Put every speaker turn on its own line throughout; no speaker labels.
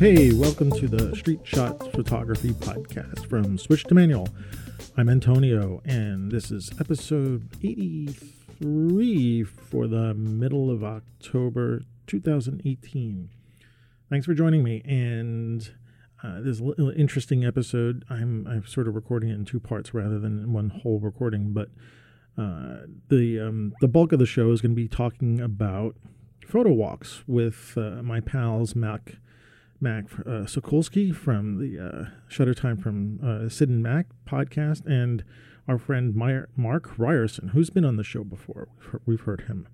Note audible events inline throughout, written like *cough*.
Hey, welcome to the Street Shots Photography Podcast from Switch to Manual. I'm Antonio, and this is episode 83 for the middle of October 2018. Thanks for joining me. And uh, this is an interesting episode. I'm, I'm sort of recording it in two parts rather than one whole recording, but uh, the um, the bulk of the show is going to be talking about photo walks with uh, my pals Mac Mac uh, Sokolsky from the uh, Shutter Time from uh, Sid and Mac podcast, and our friend Mark Ryerson, who's been on the show before. We've heard, we've heard him.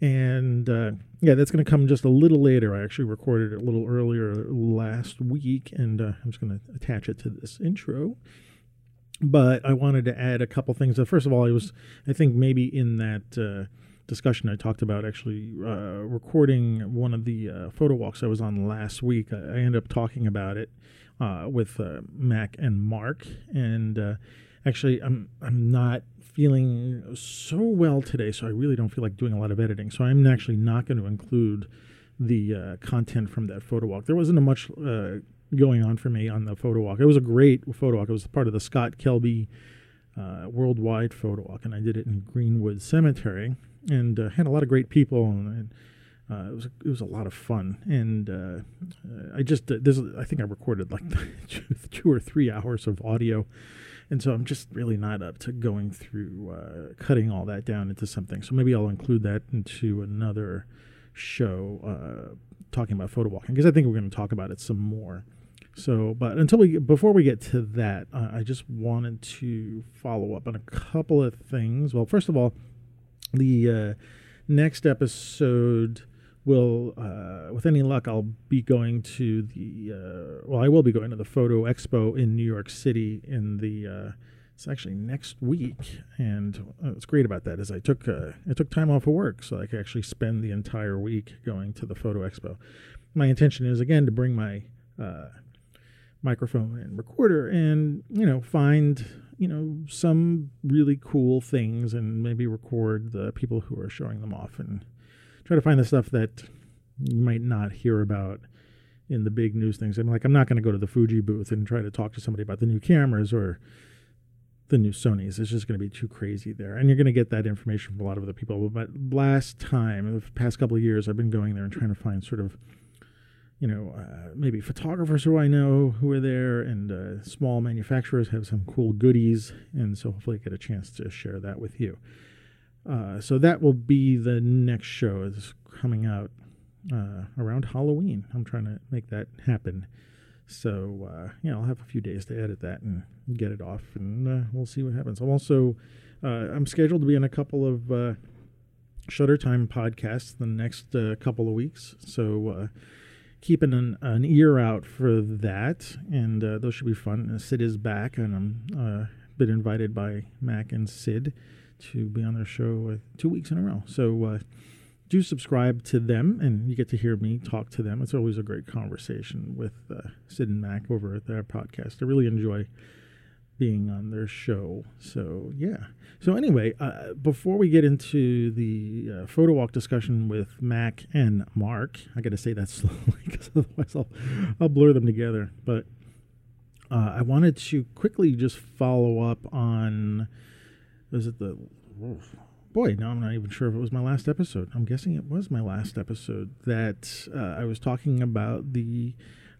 And uh, yeah, that's going to come just a little later. I actually recorded it a little earlier last week, and uh, I'm just going to attach it to this intro. But I wanted to add a couple things. First of all, I was, I think maybe in that uh, discussion I talked about actually uh, recording one of the uh, photo walks I was on last week. I, I ended up talking about it uh, with uh, Mac and Mark, and uh, actually I'm I'm not feeling so well today, so I really don't feel like doing a lot of editing. So I'm actually not going to include the uh, content from that photo walk. There wasn't a much going on for me on the photo walk. It was a great photo walk. It was part of the Scott Kelby. Uh, worldwide photo walk, and I did it in Greenwood Cemetery, and uh, had a lot of great people, and, uh, it was it was a lot of fun. And uh, I just this I think I recorded like *laughs* two or three hours of audio, and so I'm just really not up to going through uh, cutting all that down into something. So maybe I'll include that into another show uh, talking about photo walking because I think we're going to talk about it some more. So, but until we before we get to that, uh, I just wanted to follow up on a couple of things. Well, first of all, the uh, next episode will, uh, with any luck, I'll be going to the. Uh, well, I will be going to the Photo Expo in New York City in the. Uh, it's actually next week, and uh, what's great about that is I took I took time off of work so I could actually spend the entire week going to the Photo Expo. My intention is again to bring my microphone and recorder and you know find you know some really cool things and maybe record the people who are showing them off and try to find the stuff that you might not hear about in the big news things. I'm like I'm not going to go to the Fuji booth and try to talk to somebody about the new cameras or the new Sony's. It's just going to be too crazy there. And you're going to get that information from a lot of other people. But last time, the past couple of years, I've been going there and trying to find sort of you know, uh, maybe photographers who I know who are there, and uh, small manufacturers have some cool goodies, and so hopefully I get a chance to share that with you. Uh, so that will be the next show. is coming out uh, around Halloween. I'm trying to make that happen. So uh, yeah, I'll have a few days to edit that and get it off, and uh, we'll see what happens. I'm also I'm scheduled to be in a couple of Shutter Time podcasts the next couple of weeks. So keeping an, an ear out for that, and uh, those should be fun. Sid is back, and I'm uh, been invited by Mac and Sid to be on their show uh, two weeks in a row. So uh, do subscribe to them, and you get to hear me talk to them. It's always a great conversation with uh, Sid and Mac over at their podcast. I really enjoy being on their show. So yeah. So anyway, uh, before we get into the uh, photo walk discussion with Mac and Mark, I got to say that *laughs* slowly because otherwise I'll, I'll blur them together. But uh, I wanted to quickly just follow up on was it the boy? Now I'm not even sure if it was my last episode. I'm guessing it was my last episode that uh, I was talking about the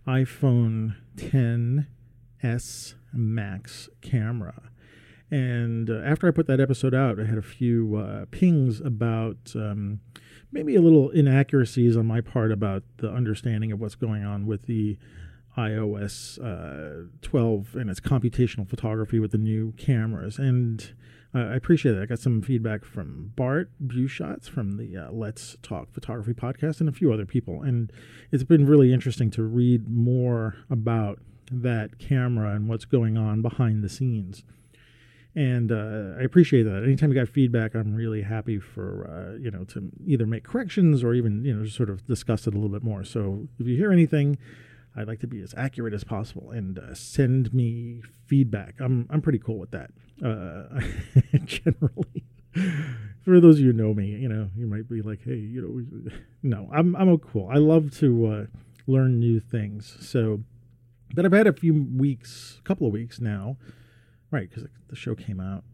iPhone 10s Max camera. And uh, after I put that episode out, I had a few uh, pings about um, maybe a little inaccuracies on my part about the understanding of what's going on with the iOS uh, 12 and its computational photography with the new cameras. And uh, I appreciate that. I got some feedback from Bart Busschots from the uh, Let's Talk Photography podcast and a few other people. And it's been really interesting to read more about that camera and what's going on behind the scenes. And uh, I appreciate that. Anytime you got feedback, I'm really happy for uh, you know to either make corrections or even you know sort of discuss it a little bit more. So if you hear anything, I'd like to be as accurate as possible and uh, send me feedback. I'm I'm pretty cool with that. Uh, *laughs* generally, for those of you who know me, you know you might be like, hey, you know, *laughs* no, I'm I'm cool. I love to uh, learn new things. So, but I've had a few weeks, a couple of weeks now, right? Because the show came out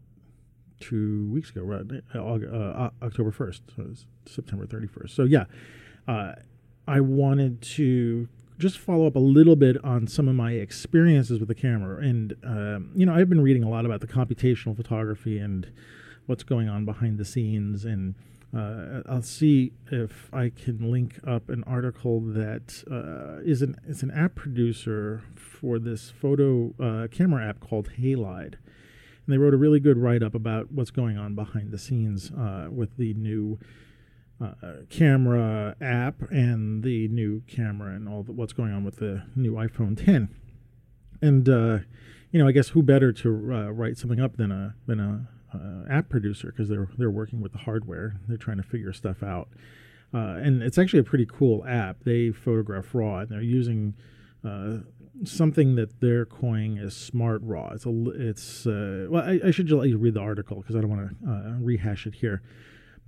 two weeks ago, right? Uh, October 1st, so September 31st. So, yeah, uh, I wanted to just follow up a little bit on some of my experiences with the camera. And, um, you know, I've been reading a lot about the computational photography and what's going on behind the scenes. And uh, I'll see if I can link up an article that uh, is an, it's an app producer for this photo uh, camera app called Halide. And they wrote a really good write up about what's going on behind the scenes uh, with the new uh, camera app and the new camera and all the, what's going on with the new iPhone 10. And uh, you know, I guess who better to write something up than a than a uh, app producer because they're they're working with the hardware. They're trying to figure stuff out. Uh, and it's actually a pretty cool app. They photograph raw, and they're using uh, something that they're coining as smart raw. It's a it's well, I, I, should just let you read the article because I don't want to rehash it here.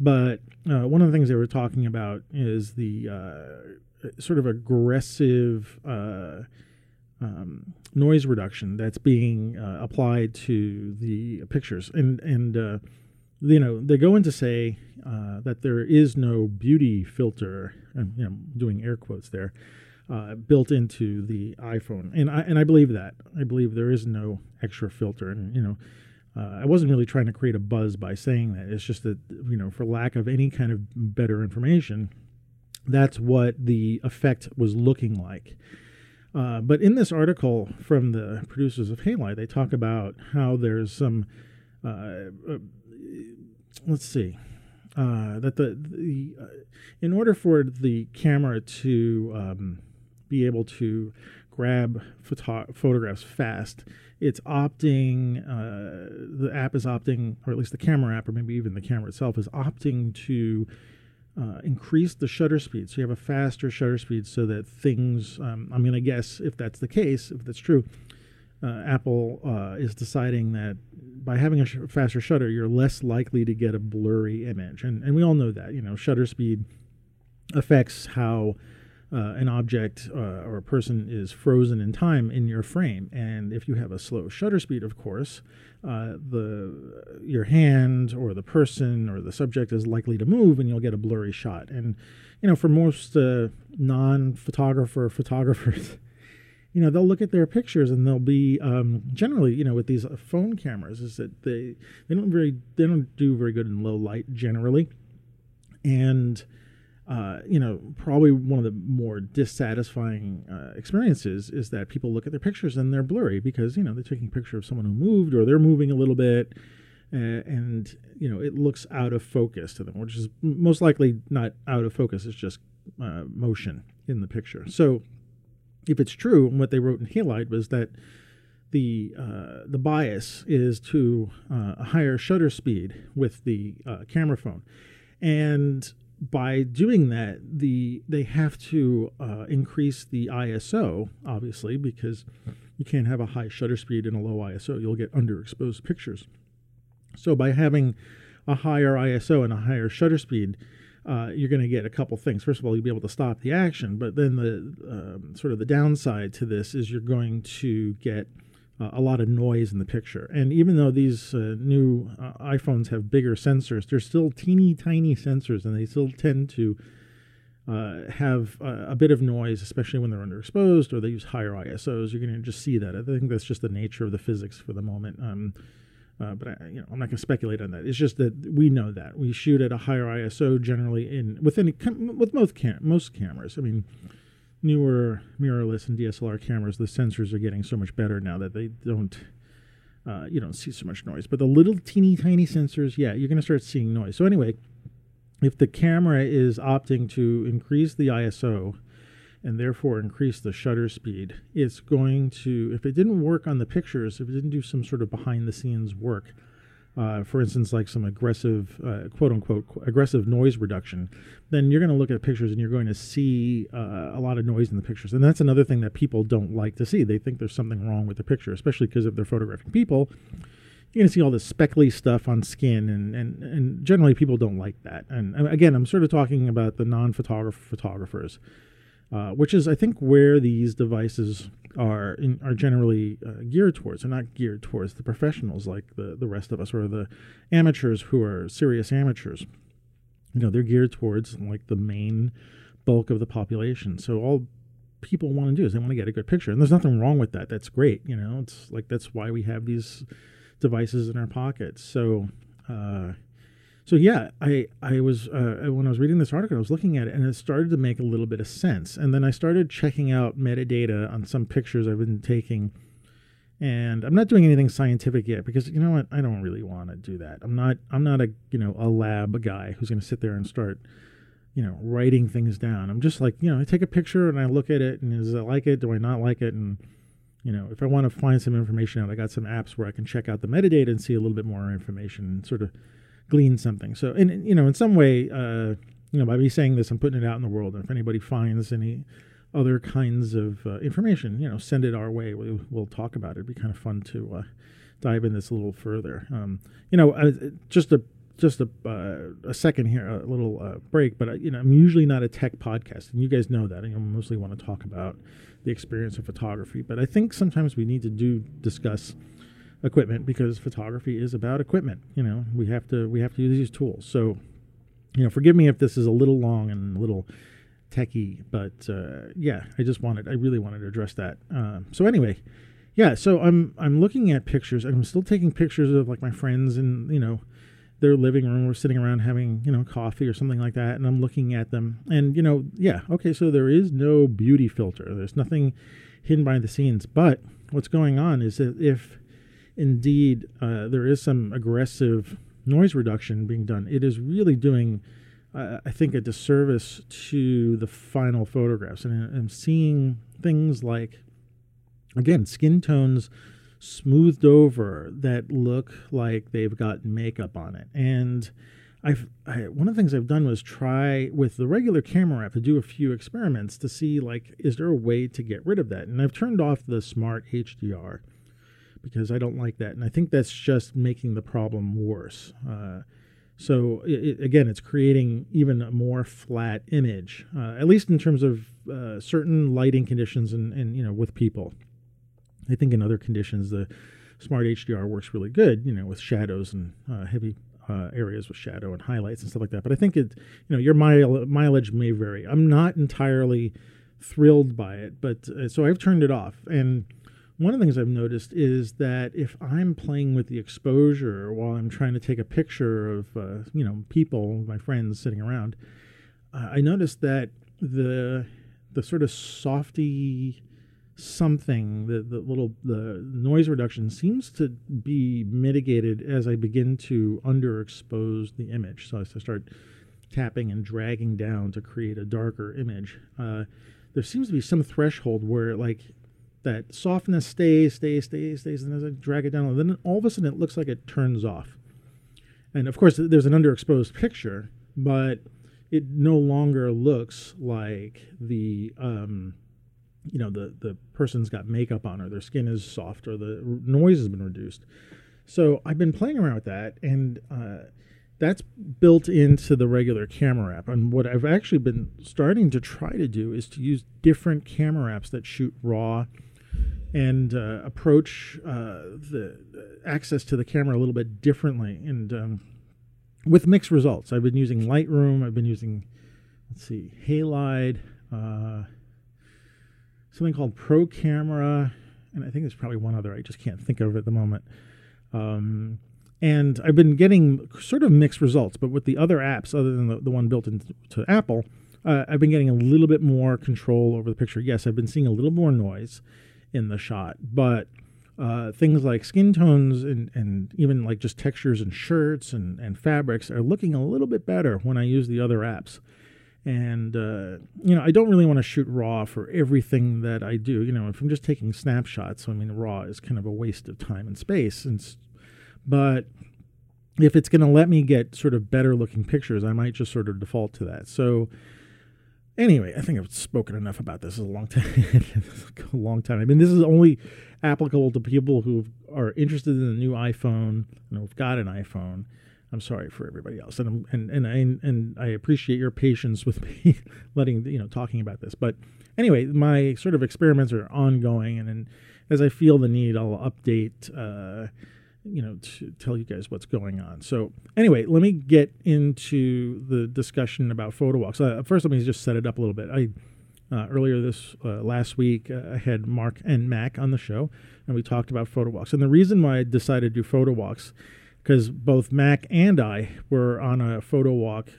But uh, one of the things they were talking about is the uh, sort of aggressive uh, um, noise reduction that's being uh, applied to the pictures, and and uh, you know they go into say uh, that there is no beauty filter, and you know doing air quotes there. built into the iPhone, and I and I believe that. I believe there is no extra filter, and you know, uh, I wasn't really trying to create a buzz by saying that. It's just that, you know, for lack of any kind of better information, that's what the effect was looking like. Uh, but in this article from the producers of Halide, they talk about how there's some, uh, uh let's see, uh, that the, the uh, in order for the camera to um, be able to grab photo- photographs fast, it's opting, uh, the app is opting, or at least the camera app, or maybe even the camera itself, is opting to uh, increase the shutter speed. So you have a faster shutter speed so that things, um, I'm going to guess if that's the case, if that's true, uh, Apple uh, is deciding that by having a sh- faster shutter, you're less likely to get a blurry image. And, and we all know that, you know, shutter speed affects how uh, an object uh, or a person is frozen in time in your frame. And if you have a slow shutter speed, of course, uh, the your hand or the person or the subject is likely to move, and you'll get a blurry shot. And you know, for most uh, non-photographer photographers. *laughs* You know, they'll look at their pictures and they'll be um, generally, you know, with these phone cameras, is that they they don't very they don't do very good in low light generally, and uh, you know, probably one of the more dissatisfying uh, experiences is that people look at their pictures and they're blurry because you know they're taking a picture of someone who moved or they're moving a little bit, uh, and you know it looks out of focus to them, which is most likely not out of focus. It's just uh, motion in the picture. So, if it's true, and what they wrote in Halide was that the uh, the bias is to a higher shutter speed with the camera phone, and by doing that, the they have to uh, increase the ISO, obviously, because you can't have a high shutter speed and a low ISO. You'll get underexposed pictures. So by having a higher ISO and a higher shutter speed, uh, you're going to get a couple things. First of all, you'll be able to stop the action, but then the um, sort of the downside to this is you're going to get a lot of noise in the picture. And even though these uh, new uh, iPhones have bigger sensors, they're still teeny tiny sensors, and they still tend to uh, have a bit of noise, especially when they're underexposed or they use higher ISOs. You're going to just see that. I think that's just the nature of the physics for the moment. Um, uh, but I, you know, I'm not going to speculate on that. It's just that we know that we shoot at a higher ISO generally in with any with most cam- most cameras. I mean, newer mirrorless and DSLR cameras, the sensors are getting so much better now that they don't. Uh, you don't see so much noise, but the little teeny tiny sensors, yeah, you're going to start seeing noise. So anyway, if the camera is opting to increase the ISO and therefore increase the shutter speed, it's going to, if it didn't work on the pictures, if it didn't do some sort of behind the scenes work, uh, for instance, like some aggressive, uh, quote unquote, aggressive noise reduction, then you're going to look at pictures and you're going to see uh, a lot of noise in the pictures. And that's another thing that people don't like to see. They think there's something wrong with the picture, especially because if they're photographing people. You're going to see all this speckly stuff on skin, and, and, and generally people don't like that. And again, I'm sort of talking about the non photographer photographers. Uh, which is I think where these devices are in, are generally uh, geared towards. They're not geared towards the professionals like the the rest of us or the amateurs who are serious amateurs. You know, they're geared towards like the main bulk of the population. So all people want to do is they want to get a good picture, and there's nothing wrong with that. That's great. You know, it's like that's why we have these devices in our pockets. So. Uh, so yeah, I I was uh, when I was reading this article, I was looking at it, and it started to make a little bit of sense. And then I started checking out metadata on some pictures I've been taking, and I'm not doing anything scientific yet because you know what, I don't really want to do that. I'm not I'm not a you know a lab guy who's going to sit there and start you know writing things down. I'm just like you know I take a picture and I look at it, and is I like it? Do I not like it? And you know, if I want to find some information out, I got some apps where I can check out the metadata and see a little bit more information and sort of glean something. So, in you know, in some way, uh, you know, by me saying this, I'm putting it out in the world. And if anybody finds any other kinds of uh, information, you know, send it our way. We, will talk about it. It'd be kind of fun to uh, dive in this a little further. Um, you know, uh, just a just a, uh, a second here, a little uh, break. But you know, I'm usually not a tech podcast, and you guys know that. I mostly want to talk about the experience of photography. But I think sometimes we need to do discuss equipment because photography is about equipment. You know, we have to we have to use these tools. So, you know, forgive me if this is a little long and a little techy, but uh, yeah, I just wanted I really wanted to address that. Um, so anyway, yeah, so I'm I'm looking at pictures and I'm still taking pictures of like my friends and you know their living room. We're sitting around having you know coffee or something like that, and I'm looking at them and you know yeah okay, so there is no beauty filter. There's nothing hidden behind the scenes, but what's going on is that if indeed uh, there is some aggressive noise reduction being done, it is really doing, uh, I think, a disservice to the final photographs. And I'm seeing things like, again, skin tones smoothed over that look like they've got makeup on it. And I've I, one of the things I've done was try with the regular camera app to do a few experiments to see like is there a way to get rid of that. And I've turned off the smart HDR because I don't like that. And I think that's just making the problem worse. Uh, so it, again, it's creating even a more flat image, uh, at least in terms of uh, certain lighting conditions and, and you know with people. I think in other conditions the smart HDR works really good, you know, with shadows and uh, heavy uh, areas with shadow and highlights and stuff like that. But I think it, you know, your mile, mileage may vary. I'm not entirely thrilled by it, but uh, so I've turned it off and one of the things I've noticed is that if I'm playing with the exposure while I'm trying to take a picture of uh, you know people, my friends sitting around, uh, I noticed that the the sort of softy something the, the little the noise reduction seems to be mitigated as I begin to underexpose the image. So as I start tapping and dragging down to create a darker image, uh, there seems to be some threshold where like that softness stays, stays, stays, stays, and as I drag it down, then all of a sudden it looks like it turns off. And of course, there's an underexposed picture, but it no longer looks like the um, you know the the person's got makeup on or their skin is soft or the noise has been reduced. So I've been playing around with that, and uh, that's built into the regular camera app. And what I've actually been starting to try to do is to use different camera apps that shoot raw and uh, approach uh, the access to the camera a little bit differently and um, with mixed results. I've been using Lightroom, I've been using, let's see, Halide, uh, something called Pro Camera, and I think there's probably one other I just can't think of at the moment. Um, and I've been getting sort of mixed results, but with the other apps, other than the, the one built into Apple, uh, I've been getting a little bit more control over the picture. Yes, I've been seeing a little more noise in the shot. But uh, things like skin tones and, and even like just textures and shirts and, and fabrics are looking a little bit better when I use the other apps. And, uh, you know, I don't really want to shoot RAW for everything that I do. You know, if I'm just taking snapshots, I mean, RAW is kind of a waste of time and space. And, but if it's going to let me get sort of better looking pictures, I might just sort of default to that. So, Anyway, I think I've spoken enough about this. a long *laughs* time. a long time. I mean, this is only applicable to people who are interested in the new iPhone and who've got an iPhone. I'm sorry for everybody else, and I'm, and and I and I appreciate your patience with *laughs* me letting you know talking about this. But anyway, my sort of experiments are ongoing, and, and as I feel the need, I'll update. Uh, you know, to tell you guys what's going on. So anyway, let me get into the discussion about photo walks. Uh, first, let me just set it up a little bit. I uh, earlier this uh, last week, uh, I had Mark and Mac on the show, and we talked about photo walks. And the reason why I decided to do photo walks because both Mac and I were on a photo walk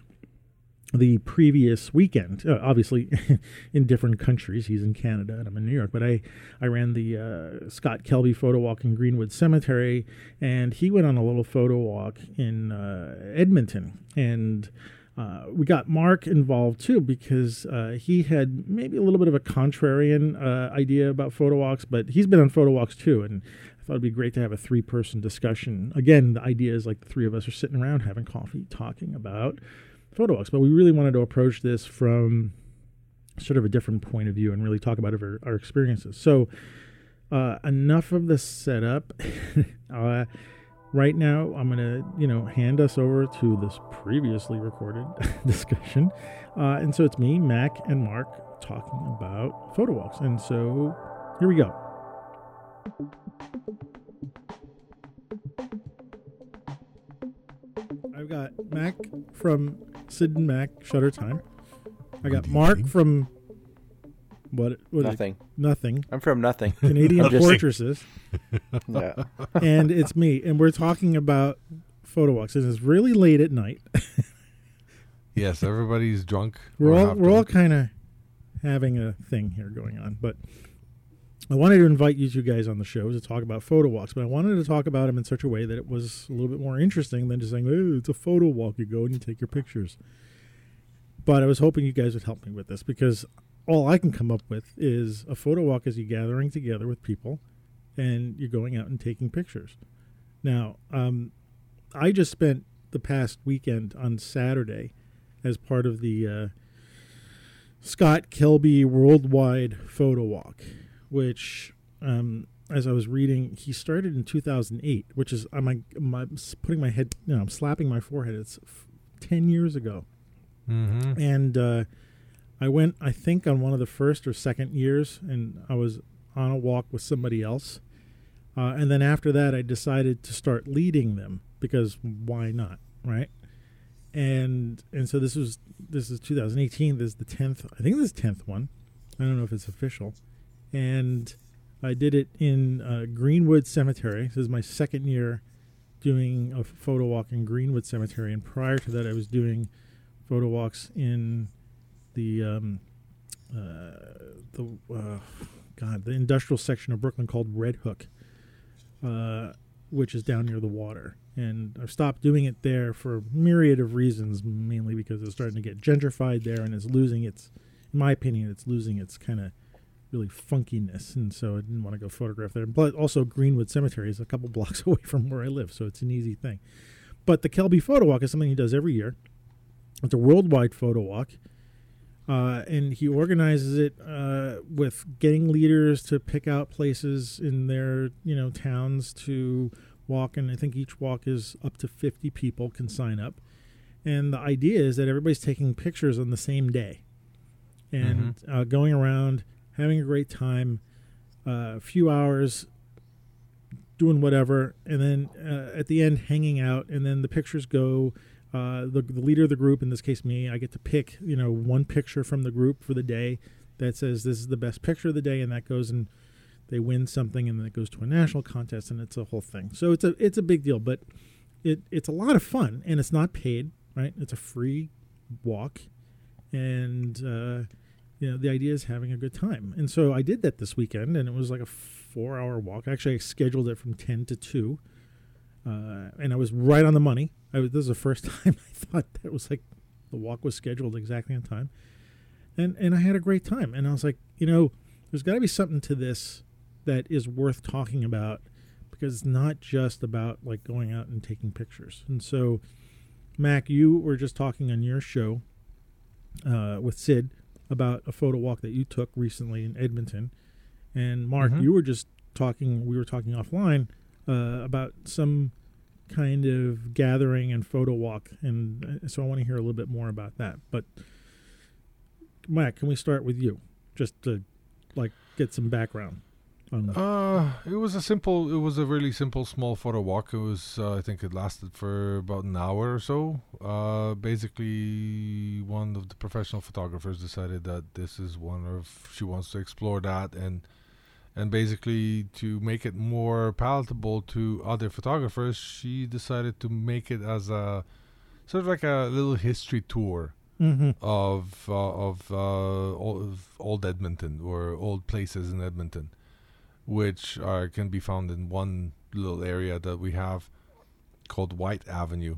the previous weekend. Uh, obviously, *laughs* in different countries. He's in Canada and I'm in New York. But I, I ran the uh, Scott Kelby photo walk in Greenwood Cemetery, and he went on a little photo walk in uh, Edmonton. And uh, we got Mark involved too because uh, he had maybe a little bit of a contrarian uh, idea about photo walks, but he's been on photo walks too. And I thought it'd be great to have a three person discussion. Again, the idea is like the three of us are sitting around having coffee talking about photo walks, but we really wanted to approach this from sort of a different point of view and really talk about our, our experiences. So, uh, enough of the setup. *laughs* uh, right now, I'm to, you know, hand us over to this previously recorded *laughs* discussion. Uh, and so it's me, Mac, and Mark talking about photo walks. And so here we go. I've got Mac from Sid and Mac Shutter Time. I got Mark from what? what
nothing.
It, nothing.
I'm from nothing. *laughs*
Canadian Fortresses. *laughs*
yeah.
and it's me, and we're talking about photo walks. And it's really late at night. *laughs*
yes, everybody's drunk.
We're all we're drunk. all kind of having a thing here going on, but I wanted to invite you two guys on the show to talk about photo walks, but I wanted to talk about them in such a way that it was a little bit more interesting than just saying, oh, it's a photo walk. You go and you take your pictures. But I was hoping you guys would help me with this because all I can come up with is a photo walk is you gathering together with people and you're going out and taking pictures. Now, um, I just spent the past weekend on Saturday as part of the uh, Scott Kelby Worldwide Photo Walk which, um, as I was reading, he started in 2008, which is I'm, I'm putting my head, you know, I'm slapping my forehead. It's f- 10 years ago.
Mm-hmm.
And uh, I went, I think, on one of the first or second years, and I was on a walk with somebody else. Uh, and then after that, I decided to start leading them because why not, right? And and so this was this is 2018. This is the 10th. I think this is 10th one. I don't know if it's official and I did it in uh, Greenwood Cemetery. This is my second year doing a photo walk in Greenwood Cemetery, and prior to that, I was doing photo walks in the um, uh, the uh, God the industrial section of Brooklyn called Red Hook, uh, which is down near the water. And I've stopped doing it there for myriad of reasons, mainly because it's starting to get gentrified there, and it's losing its, in my opinion, it's losing its kind of really funkiness, and so I didn't want to go photograph there. But also, Greenwood Cemetery is a couple *laughs* blocks *laughs* away from where I live, so it's an easy thing. But the Kelby Photo Walk is something he does every year. It's a worldwide photo walk, uh, and he organizes it uh, with getting leaders to pick out places in their you know towns to walk, and I think each walk is up to fifty people can sign up. And the idea is that everybody's taking pictures on the same day and mm-hmm. uh, going around having a great time, uh, a few hours doing whatever, and then uh, at the end hanging out, and then the pictures go. Uh, the, the leader of the group, in this case me, I get to pick you know one picture from the group for the day that says this is the best picture of the day, and that goes and they win something, and then it goes to a national contest, and it's a whole thing. So it's a it's a big deal, but it it's a lot of fun, and it's not paid, right? It's a free walk, and uh, you know, the idea is having a good time. And so I did that this weekend, and it was like a four hour walk. Actually, I scheduled it from 10 to 2. Uh, and I was right on the money. I was, this is the first *laughs* time I thought that was like the walk was scheduled exactly on time. And, and I had a great time. And I was like, you know, there's got to be something to this that is worth talking about because it's not just about like going out and taking pictures. And so, Mac, you were just talking on your show uh, with Sid about a photo walk that you took recently in Edmonton. And Mark, mm-hmm. you were just talking, we were talking offline uh, about some kind of gathering and photo walk, and uh, so I want to hear a little bit more about that. But Matt, can we start with you, just to like get some background?
On uh, it was a simple. It was a really simple, small photo walk. It was, uh, I think, it lasted for about an hour or so. Uh, basically, one of the professional photographers decided that this is one of she wants to explore that and and basically to make it more palatable to other photographers, she decided to make it as a sort of like a little history tour
mm-hmm.
of uh, of, uh, old, old Edmonton or old places in Edmonton, which are, can be found in one little area that we have called Whyte Avenue.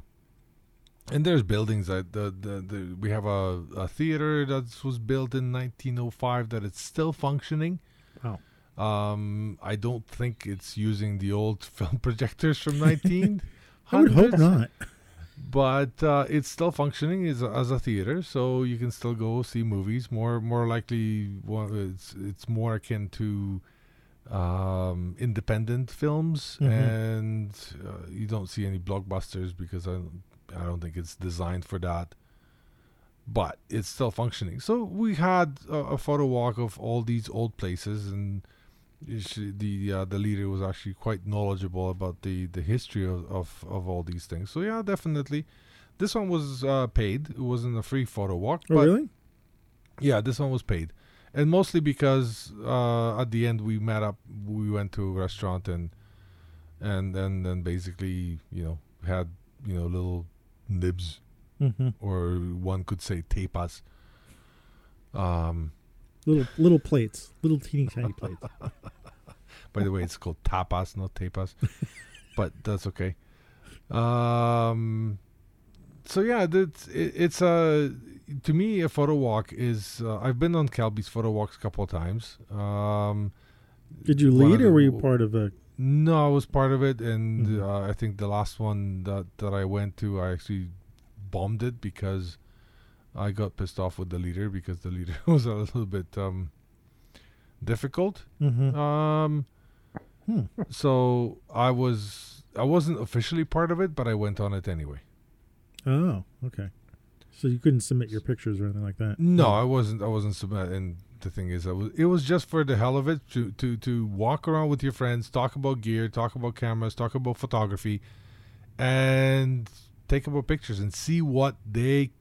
And there's buildings that the, the, the we have a, a theater that was built in 1905 that it's still functioning.
Wow.
Um, I don't think it's using the old *laughs* film projectors from 19. *laughs*
I would hope not.
But uh, it's still functioning as a, as a theater, so you can still go see movies. More more likely, well, it's it's more akin to um, independent films,
Mhm.
and uh, you don't see any blockbusters because I don't, I don't think it's designed for that. But it's still functioning. So we had a, a photo walk of all these old places, and she, the uh, the leader was actually quite knowledgeable about the, the history of, of, of all these things. So yeah, definitely. This one was uh, paid. It wasn't a free photo walk.
Oh,
but
really?
yeah, this one was paid, and mostly because uh, at the end we met up. We went to a restaurant and and and then basically you know had you know little nibs
Mm-hmm.
or one could say tapas. Um,
Little little plates, little teeny tiny *laughs* plates.
by the way, it's called tapas, not tapas, *laughs* but that's okay. Um, so yeah, that's it, it's a to me a photo walk is. Uh, I've been on Kelby's photo walks a couple of times. Um,
Did you lead, or
the-
were you part of it?
No, I was part of it, and
Mhm.
uh, I think the last one that that I went to, I actually bombed it because I got pissed off with the leader because the leader *laughs* was a little bit um, difficult.
Mm-hmm.
Um,
Hmm.
so I was I wasn't officially part of it, but I went on it anyway.
Oh, okay. So you couldn't submit your pictures or anything like that.
No, I wasn't. I wasn't submit. And the thing is, I was. It was just for the hell of it to to to walk around with your friends, talk about gear, talk about cameras, talk about photography, and take about pictures and see what they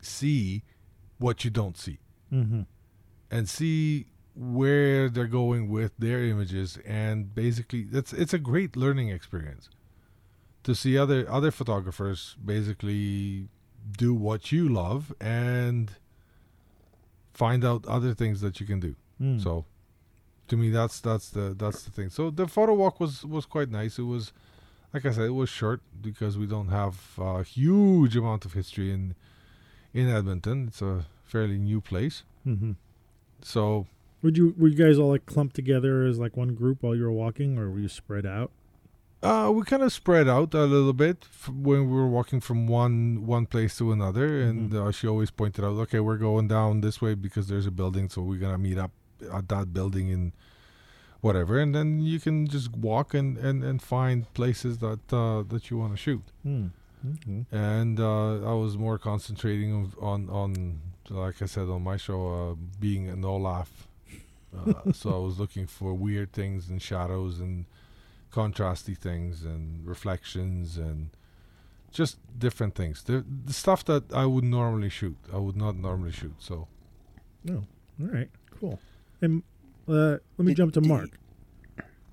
see, what you don't see,
Mm-hmm.
and see where they're going with their images. And basically, it's it's a great learning experience to see other other photographers basically do what you love and find out other things that you can do.
Mm.
So to me that's that's the that's the thing. So the photo walk was was quite nice. It was like I said, it was short because we don't have a huge amount of history in in Edmonton. It's a fairly new place.
Mm-hmm.
So
Would you were you guys all like clumped together as like one group while you were walking, or were you spread out?
Uh, we kind of spread out a little bit f- when we were walking from one one place to another, and
Mhm.
uh, she always pointed out, "Okay, we're going down this way because there's a building, so we're gonna meet up at that building and whatever." And then you can just walk and and, and find places that uh, that you want to shoot.
Hmm.
And uh, I was more concentrating on, on on like I said on my show, uh, being an Olaf. Uh, so I was looking for weird things and shadows and contrasty things and reflections and just different things. The, the stuff that I would normally shoot, I would not normally shoot. So
Oh, all right, cool. And uh, let me
Did-
jump to
did-
Mark.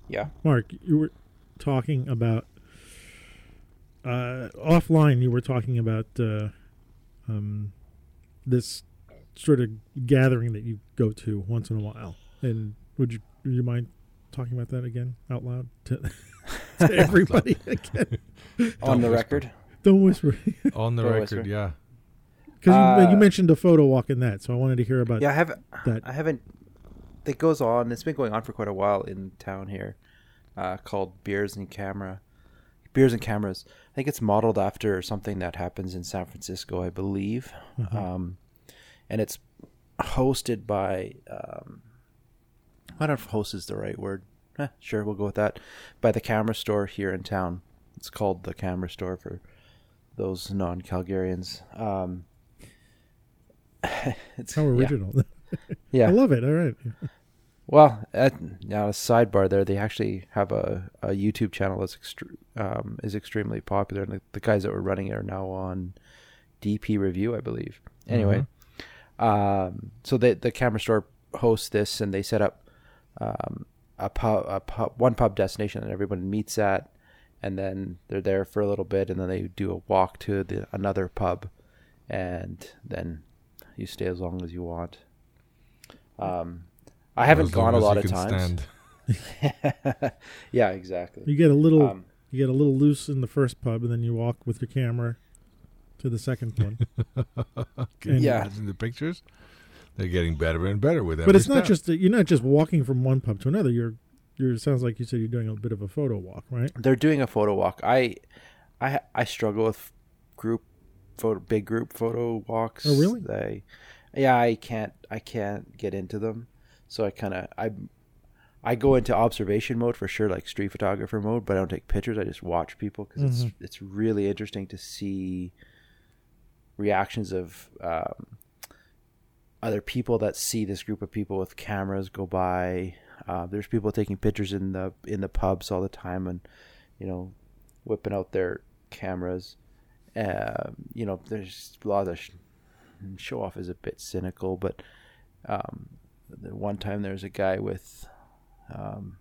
Yeah.
Mark, you were talking about uh, offline. You were talking about uh, um, this sort of gathering that you go to once in a while. And would you would you mind talking about that again out loud to, *laughs* to *laughs* everybody again?
On the
whisper.
record.
Don't whisper, *laughs*
on the
Don't
record,
whisper.
yeah.
because you,
Uh,
you mentioned a photo walk in that, so I wanted to hear about
Yeah, I haven't.
that.
I haven't. It goes on. It's been going on for quite a while in town here, uh, called Beers and Camera. Beers and Cameras. I think it's modeled after something that happens in San Francisco, I believe.
Mhm.
Um, and it's hosted by. Um, I don't know if host is the right word. Eh, sure, we'll go with that. By the camera store here in town. It's called the Camera Store for those non-Calgarians. Um, *laughs* it's
How original. *laughs*
Yeah.
I love it. All right.
Well, at, now a sidebar there, they actually have a, a YouTube channel that's extre- um, is extremely popular, and the, the guys that were running it are now on DP Review, I believe. Anyway, um, so the the camera store hosts this, and they set up um, a pub, a pub, one pub destination that everyone meets at, and then they're there for a little bit, and then they do a walk to the another pub, and then you stay as long as you want. Um, I haven't
As
gone a lot of times. *laughs* yeah, exactly.
You get a little
Um,
you get a little loose in the first pub, and then you walk with your camera to the second one. *laughs*
Can you
Yeah.
imagine the pictures? They're getting better and better with every
but it's not
step.
just that you're not just walking from one pub to another. You're you're it sounds like you said you're doing a bit of a photo walk, right?
they're doing a photo walk. I, I, I struggle with group photo, big group photo walks.
Oh, really?
They, yeah, I can't, I can't get into them. So I kind of, I, I go into observation mode for sure, like street photographer mode, but I don't take pictures. I just watch people because
Mhm.
it's it's really interesting to see reactions of um, other people that see this group of people with cameras go by. Uh, there's people taking pictures in the in the pubs all the time, and you know, whipping out their cameras. Um, you know, there's a lot of sh- show off is a bit cynical, but um, the one time there was a guy with, um,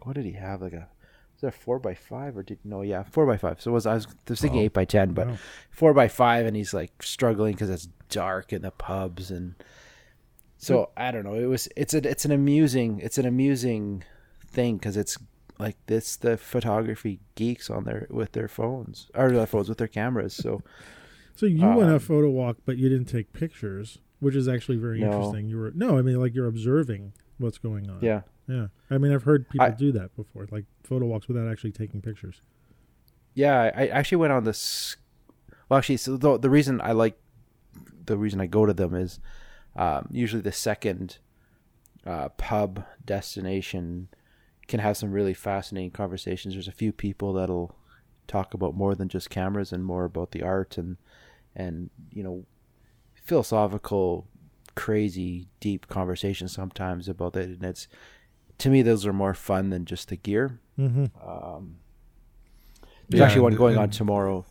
what did he have? Like a, was that four by five or did no? Yeah, four by five. So it was I was, I was thinking
Oh,
eight by ten, but
Wow.
four by five, and he's like struggling because it's dark in the pubs, and so I don't know. It was it's a it's an amusing it's an amusing thing because it's like this the photography geeks on their with their phones or their phones with their cameras. So
So you went a
Um,
photo walk, but you didn't take pictures, which is actually very
No.
interesting. You were no, I mean like you're observing what's going on.
yeah,
yeah. I mean I've heard people
I-
do that before, like photo walks without actually taking pictures.
yeah. I actually went on this. Well, actually, so the the reason I like the reason I go to them is um, usually the second uh, pub destination can have some really fascinating conversations. There's a few people that'll talk about more than just cameras and more about the art and and you know philosophical, crazy, deep conversations sometimes about it. And it's to me those are more fun than just the gear.
Mm-hmm.
Um, there's
Yeah,
actually one
and-
going on tomorrow.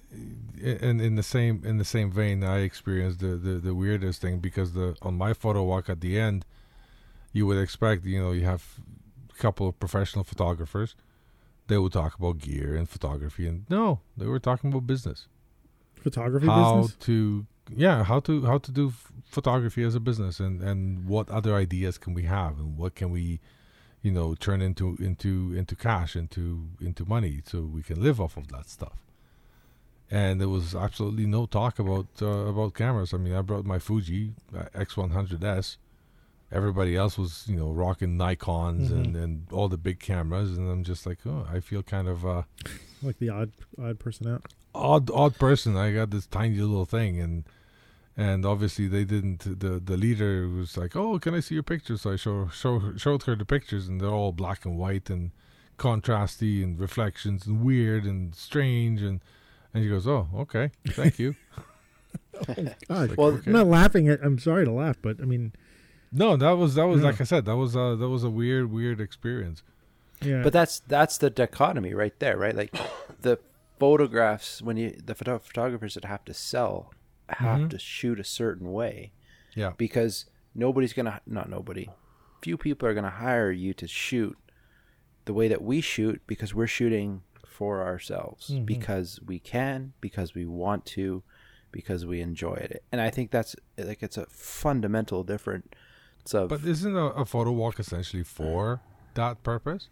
and in the same in the same vein, I experienced the, the the weirdest thing because the on my photo walk at the end, you would expect you know you have a couple of professional photographers, they would talk about gear and photography, and no, they were talking about business,
Photography
how
business.
to yeah how to how to do f- photography as a business, and and what other ideas can we have, and what can we you know turn into into into cash into into money so we can live off of that stuff and there was absolutely no talk about uh, about cameras. I mean, I brought my Fuji uh, X100S. Everybody else was, you know, rocking Nikon's and,
Mhm.
and all the big cameras, and I'm just like, oh, I feel kind of uh,
Like the odd odd person out.
odd odd person. I got this tiny little thing, and and obviously they didn't. The the leader was like, oh, can I see your pictures? So I show, show showed her the pictures, and they're all black and white and contrasty and reflections and weird and strange and. And she goes, "Oh, okay, thank you." *laughs* *laughs*
God.
Well,
okay.
I'm not laughing at I'm sorry to laugh, but I mean
No, that was that was
Yeah.
like I said, that was a that was a weird weird experience.
yeah.
But that's that's the dichotomy right there, right? Like the photographs when you the photo- photographers that have to sell have
Mhm.
to shoot a certain way
Yeah,
because nobody's gonna not nobody, few people are gonna hire you to shoot the way that we shoot because we're shooting for ourselves
Mhm.
because we can because we want to because we enjoy it and I think that's like it's a fundamental difference of
but isn't a, a photo walk essentially for that purpose?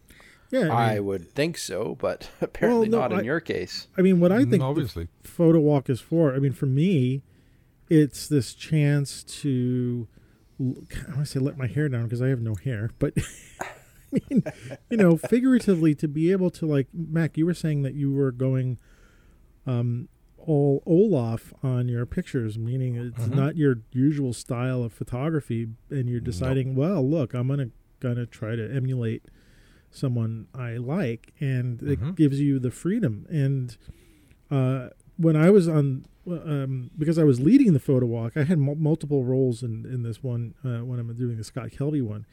Yeah,
I
I
would think so, but *laughs* apparently
no,
not in
I-
your case.
I mean what I
Mm,
think the
obviously,
photo walk is for. I mean, for me, it's this chance to, l- I want to say let my hair down because I have no hair, but *laughs* I mean, you know, *laughs* figuratively to be able to like Mac, you were saying that you were going, um, all Olaf on your pictures, meaning it's
Mhm.
not your usual style of photography, and you're deciding, well, look, I'm gonna gonna try to emulate someone I like, and it
Mhm.
gives you the freedom. And uh, when I was on, um, because I was leading the photo walk, I had mul- multiple roles in in this one uh, when I'm doing the Scott Kelby one.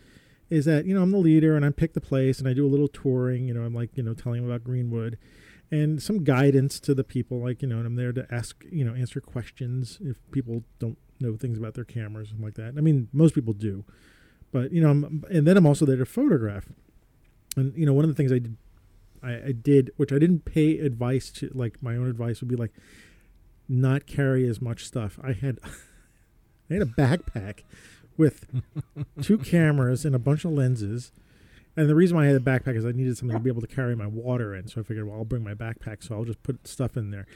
Is that you know I'm the leader and I pick the place and I do a little touring. You know I'm like you know telling them about Greenwood, and some guidance to the people. Like you know and I'm there to ask you know answer questions if people don't know things about their cameras and like that. I mean most people do, but you know I'm, and then I'm also there to photograph. And you know one of the things I did I, I did, which I didn't pay advice to, like my own advice would be like, not carry as much stuff. I had, *laughs* I had a backpack with *laughs* two cameras and a bunch of lenses. And the reason why I had a backpack is I needed something to be able to carry my water in. So I figured, well, I'll bring my backpack, so I'll just put stuff in there.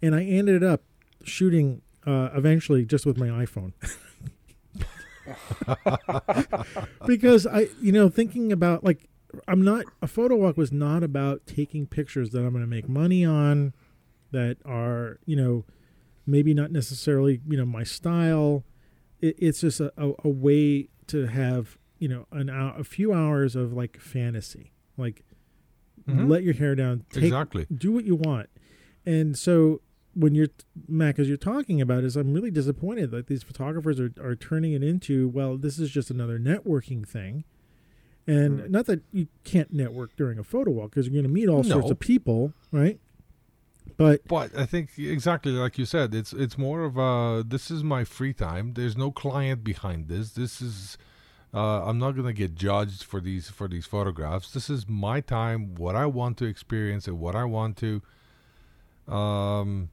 And I ended up shooting uh, eventually just with my iPhone. *laughs* because I, you know, thinking about like I'm not a photo walk was not about taking pictures that I'm going to make money on that are, you know, maybe not necessarily, you know, my style. It, it's just a, a, a way to have, you know, an hour, a few hours of like fantasy. Like
Mhm.
let your hair down, take
exactly.
do what you want. And so when you're Mac, as you're talking about, is I'm really disappointed that these photographers are, are turning it into well, this is just another networking thing. And
Right.
not that you can't network during a photo walk because you're going to meet all sorts of people, right? But
But I think exactly like you said, it's it's more of a this is my free time. There's no client behind this. This is uh, I'm not gonna get judged for these for these photographs. This is my time, what I want to experience and what I want to um,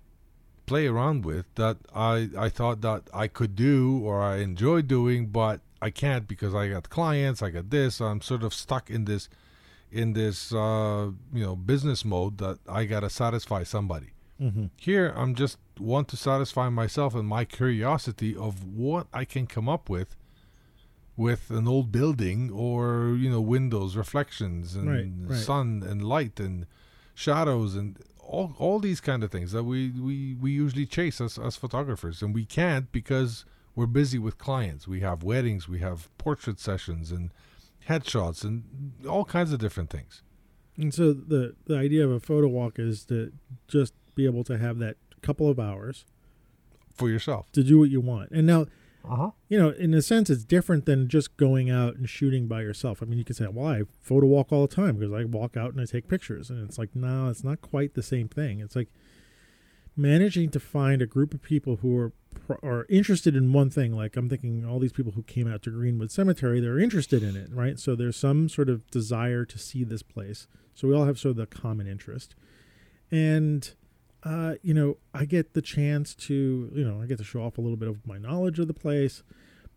play around with. That I I thought that I could do or I enjoy doing, but I can't because I got clients. I got this. I'm sort of stuck in this in this uh, you know business mode that I gotta satisfy somebody.
mhm.
Here, I'm just want to satisfy myself and my curiosity of what I can come up with with an old building or you know windows, reflections, and
Right, right.
sun and light and shadows and all all these kind of things that we we we usually chase as as photographers, and we can't because we're busy with clients. We have weddings, we have portrait sessions and headshots and all kinds of different things.
and so the the idea of a photo walk is to just be able to have that couple of hours
For yourself.
to do what you want. And now
Uh-huh.
you know, in a sense, it's different than just going out and shooting by yourself. I mean, you could say, well, I photo walk all the time because I walk out and I take pictures. And it's like, no, it's not quite the same thing. It's like managing to find a group of people who are are interested in one thing. Like I'm thinking all these people who came out to Greenwood Cemetery, they're interested in it, right? So there's some sort of desire to see this place. So we all have sort of the common interest. And uh, you know, I get the chance to, you know, I get to show off a little bit of my knowledge of the place,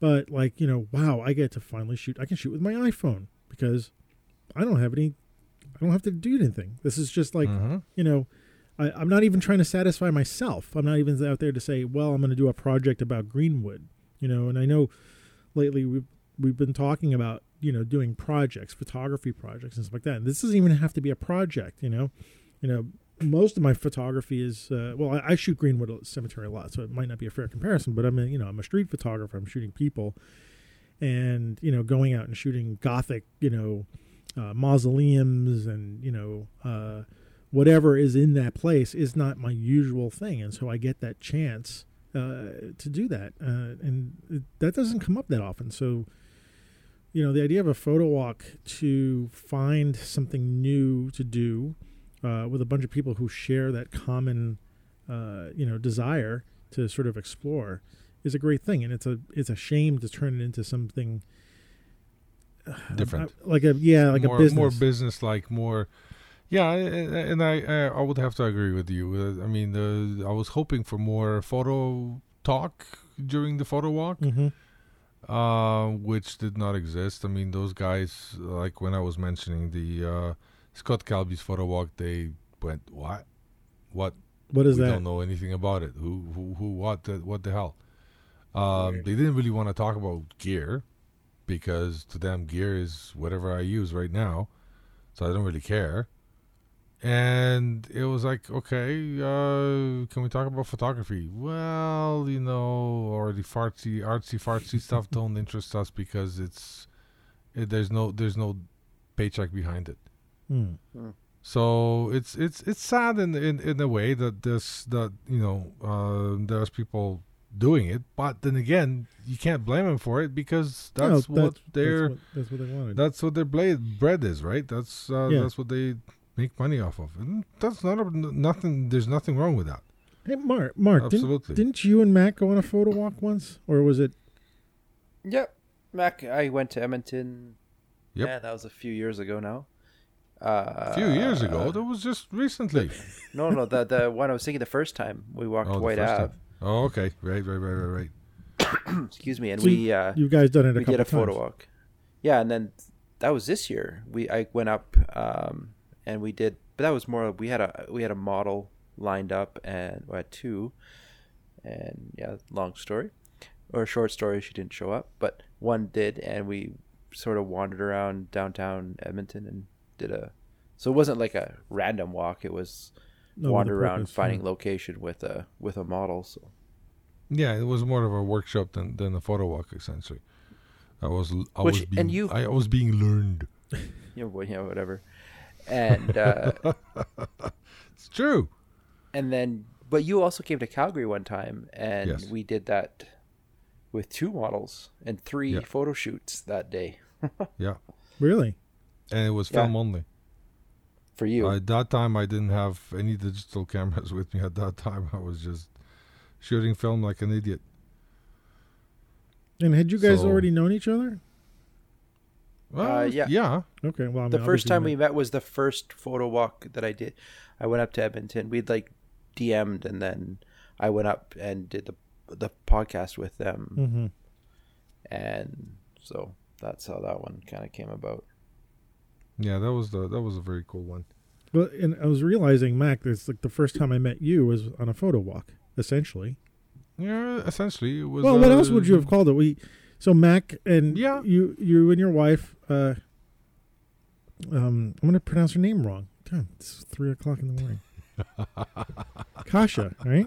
but like, you know, wow, I get to finally shoot. I can shoot with my iPhone because I don't have any, I don't have to do anything. This is just like,
Mhm.
you know, I, I'm not even trying to satisfy myself. I'm not even out there to say, well, I'm going to do a project about Greenwood, you know, and I know lately we've, we've been talking about, you know, doing projects, photography projects and stuff like that. And this doesn't even have to be a project, you know, you know, most of my photography is uh, well, I, I shoot Greenwood Cemetery a lot, so it might not be a fair comparison. But I'm a you know I'm a street photographer. I'm shooting people, and you know going out and shooting Gothic you know uh, mausoleums and you know uh, whatever is in that place is not my usual thing, and so I get that chance uh, to do that, uh, and it, that doesn't come up that often. So you know the idea of a photo walk to find something new to do uh, with a bunch of people who share that common, uh, you know, desire to sort of explore is a great thing, and it's a it's a shame to turn it into something uh,
Different.
like a yeah, like
more,
a business.
more business like more yeah and, and i i I would have to agree with you. Uh, i mean uh, i was hoping for more photo talk during the photo walk
hmm
uh, which did not exist. I mean those guys like when i was mentioning the uh, Scott Kelby's photo walk they went what? What?
What is
we
that?
don't know anything about it. Who who, who what the, what the hell? Um, they didn't really want to talk about gear because to them gear is whatever I use right now, so I don't really care. And it was like, okay, uh, can we talk about photography? Well, you know, or the fartsy, artsy, fartsy *laughs* stuff don't interest us because it's it, there's no there's no paycheck behind it.
Hmm.
So it's it's it's sad in in, in a way that this that you know uh, there's people doing it, but then again you can't blame them for it because
No,
that's what their
that's what, that's what they wanted.
that's what their blade bread is, right? That's uh,
Yeah.
that's what they make money off of, and that's not a, nothing. There's nothing wrong with that.
hey, Mark, Mark, didn't, didn't you and Matt go on a photo walk once, or was it?
Yep. Mac, I went to Edmonton.
Yep.
Yeah, that was a few years ago now. Uh,
A few years ago, that was just recently. *laughs*
No, no, the the one I was thinking the first time we walked
Oh, the Whyte
Ave.
time. Oh, okay, right, right, right, right, right. *coughs*
Excuse me, and
So
we uh,
You guys done it a
we
couple
did a photo walk. Yeah, and then that was this year. We I went up um, and we did, but that was more. We had a we had a model lined up and we had two, and yeah, long story or short story. She didn't show up, but one did, and we sort of wandered around downtown Edmonton and did a. So it wasn't like a random walk. It was
No,
wander around finding
yeah.
location with a with a model. So
Yeah, it was more of a workshop than than a photo walk essentially. I was I
Which-
was being,
and you-
I was being learned. *laughs*
yeah, you know whatever, and. uh *laughs*
It's true.
and then but you also came to calgary one time and
Yes.
we did that with two models and three
Yeah.
photo shoots that day *laughs*
Yeah,
Really?
and it was
Yeah.
film only.
for you
At that time, I didn't have any digital cameras *laughs* with me. At that time, I was just shooting film like an idiot.
And had you guys
So-
already known each other?
Uh, yeah.
yeah.
Okay, well, I mean,
the first time we met was the first photo walk that i did i went up to edmonton we'd like dm'd and then i went up and did the the podcast with them
Mhm.
and so that's how that one kind of came about
Yeah, that was the that was a very cool one.
Well, and I was realizing, Mac, that's like the first time I met you was on a photo walk, essentially.
Yeah, essentially it was.
well, what
uh,
else would you have called it? We, so Mac and
Yeah.
you, you and your wife. Uh, um, I'm going to pronounce her name wrong. Damn, it's three o'clock in the morning. *laughs* Kasha, right?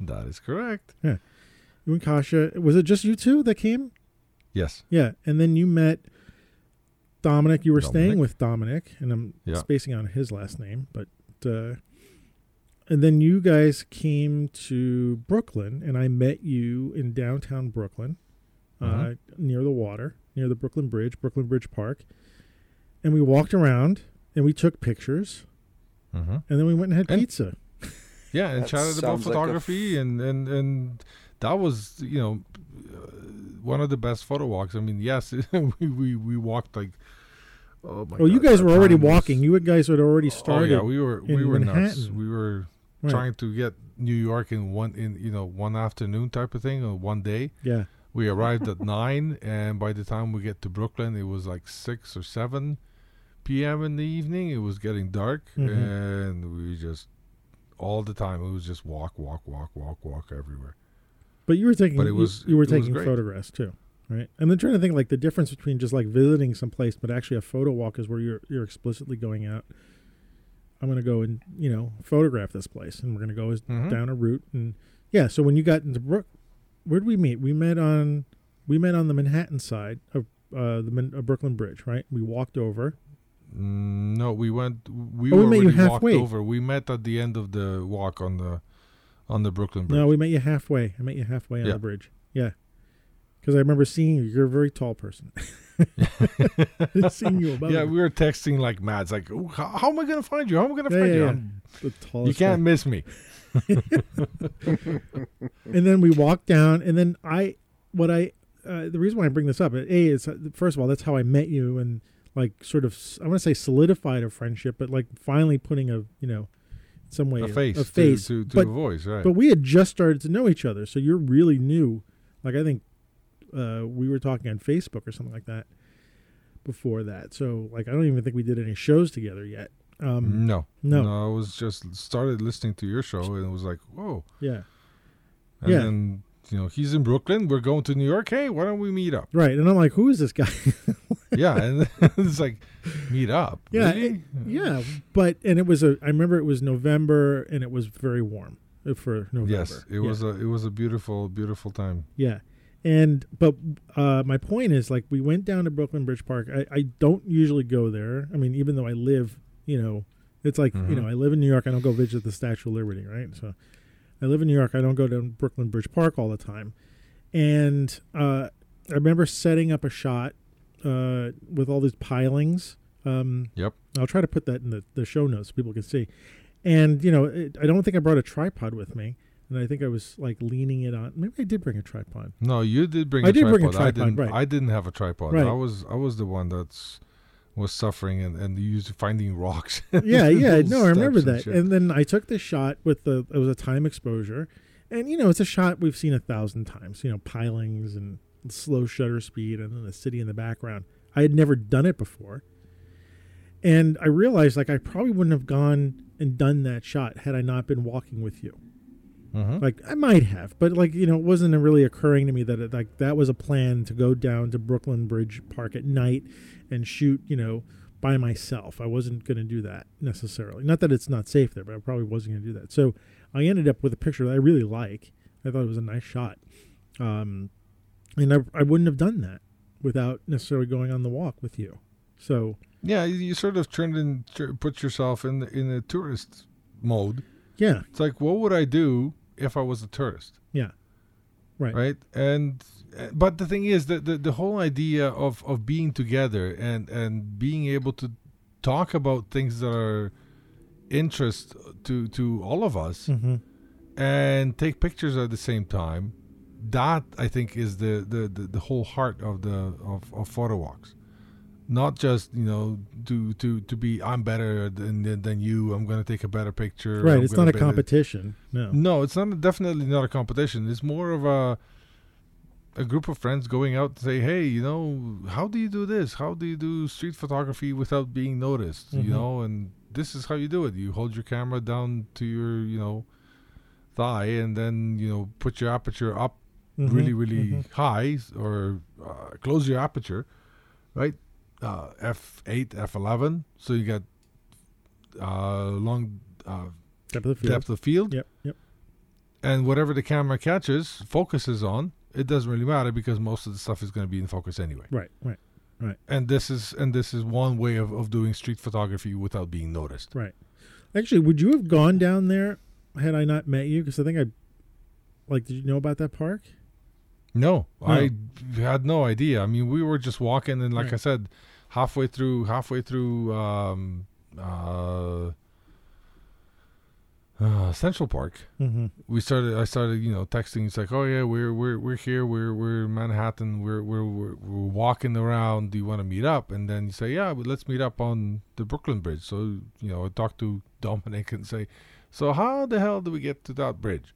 That is correct.
Yeah, you and Kasha. Was it just you two that came?
Yes.
Yeah, and then you met Dominic. You were staying with Dominic, and I'm
Yeah.
spacing on his last name, but uh, and then you guys came to Brooklyn, and I met you in downtown Brooklyn, uh,
Mhm.
near the water, near the Brooklyn Bridge, Brooklyn Bridge Park, and we walked around and we took pictures,
Mm-hmm.
and then we went and had
And-
pizza. *laughs*
Yeah, and chatted about
sounds like a
photography, and and and that was you know uh, one of the best photo walks. I mean, yes, *laughs* we we, we walked like. Oh my god!
Oh, you guys
that
were already
was-
walking. You guys had already started.
Oh
started.
yeah, we were we
in
were nuts.
Manhattan.
We were
Right.
trying to get New York in one in you know one afternoon type of thing or one day.
Yeah.
We arrived at *laughs* nine, and by the time we get to Brooklyn, it was like six or seven p.m. in the evening. It was getting dark,
Mhm.
and we just all the time it was just walk, walk, walk, walk, walk everywhere.
But you were taking,
But it
you-
was-
you, were taking photographs too, right? And then trying to think like the difference between just like visiting some place, but actually a photo walk is where you're you're explicitly going out. I'm going to go and you know photograph this place, and we're going to go
Mhm.
down a route, and yeah. So when you got into Brook, where did we meet? We met on we met on the Manhattan side of uh, the Man- uh, Brooklyn Bridge, right? We walked over.
Mm, no, we went. We
Oh, we met you halfway.
over. We met at the end of the walk on the on the Brooklyn Bridge.
No, we met you halfway. I met you halfway on
Yeah.
the bridge. Yeah, because I remember seeing you. You're a very tall person. *laughs* *laughs* seeing you above.
yeah,
me.
we were texting like mad. It's like, how, how am I gonna find you? How am I gonna
Yeah,
find
yeah,
you? I'm-
the tallest.
You can't miss me. *laughs*
and then we walked down, and then I, what I, uh, the reason why I bring this up, a is uh, first of all, that's how I met you, and like sort of, I want to say solidified a friendship, but like finally putting a, you know, some way
A face,
a face.
to, to, to
but
a voice, right?
but we had just started to know each other, so you're really new. Like I think uh, we were talking on Facebook or something like that before that. So like I don't even think we did any shows together yet. Um,
no,
no.
I was just started listening to your show and it was like, whoa.
Yeah.
And
Yeah.
then you know he's in Brooklyn. We're going to New York. Hey, why don't we meet up?
Right. And I'm like, who is this guy? *laughs*
yeah, and *laughs* it's like meet up.
Yeah,
really?
yeah. But and it was a. I remember it was November and it was very warm uh, for November.
Yes, it
Yeah.
was a it was a beautiful beautiful time.
Yeah. And but uh, my point is like we went down to Brooklyn Bridge Park. I, I don't usually go there. I mean, even though I live You know, it's like you
Mhm.
know, I live in New York. I don't go visit the Statue of Liberty, right? So, I live in New York. I don't go to Brooklyn Bridge Park all the time. And uh, I remember setting up a shot uh, with all these pilings. Um,
Yep.
I'll try to put that in the, the show notes so people can see. And you know, it, I don't think I brought a tripod with me, and I think I was like leaning it on. Maybe I did bring a tripod.
No, you did bring.
I
a
did
tripod.
bring a
I
tripod,
didn't.
right.
I didn't have a tripod.
Right.
I was. I was the one that's was suffering and and used finding rocks. *laughs*
yeah, yeah. No, I remember
and
that.
shit.
And then I took the shot with the it was a time exposure, and you know it's a shot we've seen a thousand times. You know, pilings and slow shutter speed, and then the city in the background. I had never done it before, and I realized like I probably wouldn't have gone and done that shot had I not been walking with you.
Mhm.
Like I might have, but like you know, it wasn't really occurring to me that it, like that was a plan to go down to Brooklyn Bridge Park at night and shoot. You know, by myself. I wasn't going to do that necessarily. Not that it's not safe there, but I probably wasn't going to do that. So I ended up with a picture that I really like. I thought it was a nice shot, um, and I, I wouldn't have done that without necessarily going on the walk with you. So
yeah, you, sort of turned and put yourself in the, in a tourist mode.
yeah,
It's like, what would I do if I was a tourist?
yeah, right,
right? And uh, but the thing is that the, the whole idea of of being together and and being able to talk about things that are interest to to all of us
hmm
and take pictures at the same time that i think is the the the, the whole heart of the of, of photo walks not just you know to to to be i'm better than than, you i'm going to take a better picture
right.
I'm
It's not a competition. No.
no, it's not definitely not a competition. It's more of a a group of friends going out to say, "Hey, you know, how do you do this? How do you do street photography without being noticed?
Mhm.
You know, and this is how you do it. You hold your camera down to your, you know, thigh, and then you know put your aperture up
Mhm,
really, really
mhm.
high, or uh, close your aperture, right? Uh, f eight, f eleven, so you get uh, long uh,
Depth of field.
depth of field
Yep. Yep.
and whatever the camera catches focuses on it doesn't really matter because most of the stuff is going to be in focus anyway
Right. Right.
and this is and this is one way of, of doing street photography without being noticed
Right. Actually, would you have gone down there had I not met you? Because I think I, like, did you know about that park?
no
No.
i had no idea i mean we were just walking and like
Right.
i said halfway through halfway through um uh, uh central park.
Mm-hmm.
we started i started you know texting. It's like oh yeah we're we're we're here. We're we're in manhattan. We're we're we're, we're walking around. Do you want to meet up? And then you say yeah but let's meet up on the brooklyn bridge. So you know i talk to dominic and say so how the hell do we get to that bridge?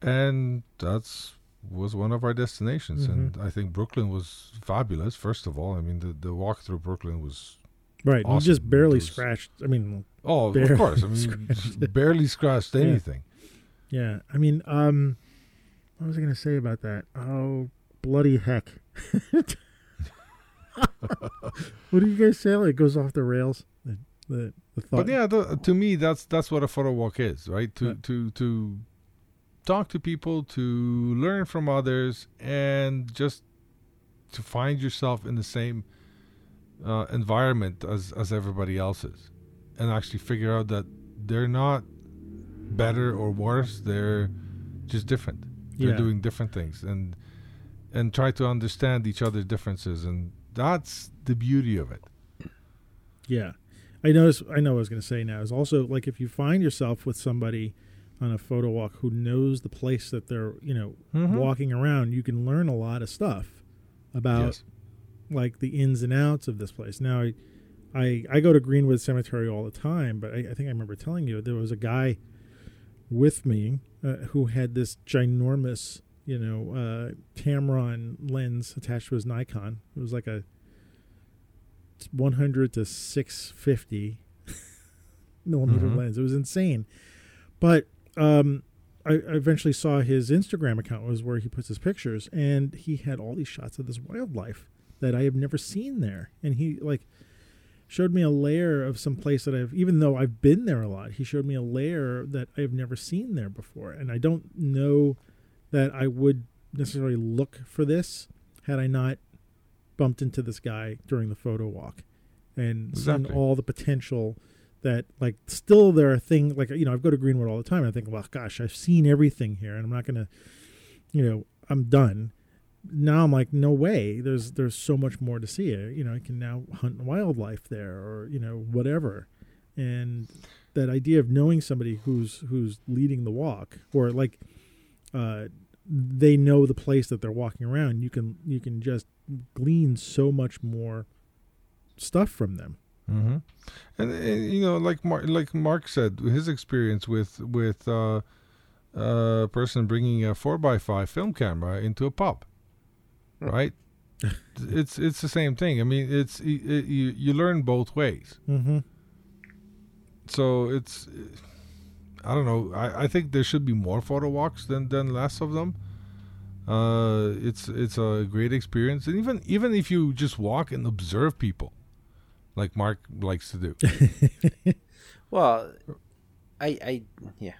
And that's was one of our destinations and i think brooklyn was fabulous first of all i mean the the walk through brooklyn was
Right.
Awesome.
You just barely
was-
scratched. I mean,
oh of course i *laughs* mean
scratched
barely scratched anything
yeah. I mean, um, what was I going to say about that? Oh, bloody heck! *laughs* what do you guys say? Like, it goes off the rails. The the, the thought.
But yeah, th- to me, that's that's what a photo walk is, right? To
Right.
to to talk to people, to learn from others, and just to find yourself in the same uh, environment as as everybody else is, and actually figure out that they're not better or worse; they're just different. They're
Yeah.
doing different things, and and try to understand each other's differences, and that's the beauty of it.
Yeah. I notice I know what I was gonna say now is also like if you find yourself with somebody on a photo walk who knows the place that they're, you know,
Mhm.
walking around, you can learn a lot of stuff about
Yes.
like the ins and outs of this place. Now I I, I go to Greenwood Cemetery all the time, but I, I think I remember telling you there was a guy with me uh, who had this ginormous, you know, uh, Tamron lens attached to his Nikon. It was like a 100 to 650 *laughs* millimeter
Mhm.
lens. It was insane. But um, I, I eventually saw his Instagram account was where he puts his pictures, and he had all these shots of this wildlife that I have never seen there. And he like showed me a layer of some place that I've, even though I've been there a lot, he showed me a layer that I have never seen there before. And I don't know that I would necessarily look for this had I not bumped into this guy during the photo walk. and
Exactly.
seeing all the potential that like still there are things like you know I've go to Greenwood all the time and I think well gosh I've seen everything here and I'm not gonna you know I'm done. Now I'm like no way. There's there's so much more to see. You know I can now hunt wildlife there or you know whatever. And that idea of knowing somebody who's who's leading the walk or like uh they know the place that they're walking around you can you can just glean so much more stuff from them
Mm-hmm. And, uh, you know, like Mark, like Mark said, his experience with with uh, a person bringing a four x five film camera into a pub,
Hmm.
right? *laughs* it's it's the same thing. I mean, it's it, it, you you learn both ways.
mm-hmm.
So it's I don't know. I, I think there should be more photo walks than than less of them. Uh, it's it's a great experience, and even even if you just walk and observe people, like Mark likes to do. *laughs*
Well, I I yeah,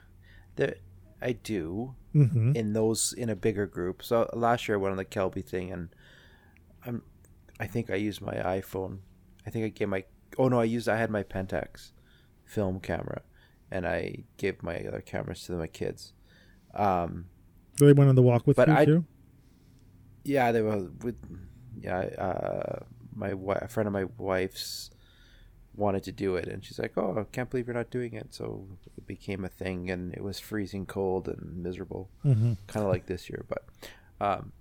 there I do
Mm-hmm.
in those in a bigger group. So last year I went on the Kelby thing, and I'm I think I used my iPhone. I think I gave my oh no I used I had my Pentax film camera, and I gave my other cameras to my kids. Um,
they went on the walk with
But
you
I-
too
yeah, they were with yeah. Uh, my wi- a friend of my wife's wanted to do it, and she's like, "Oh, I can't believe you're not doing it." So it became a thing, and it was freezing cold and miserable,
mm-hmm.
kind of like this year. But um,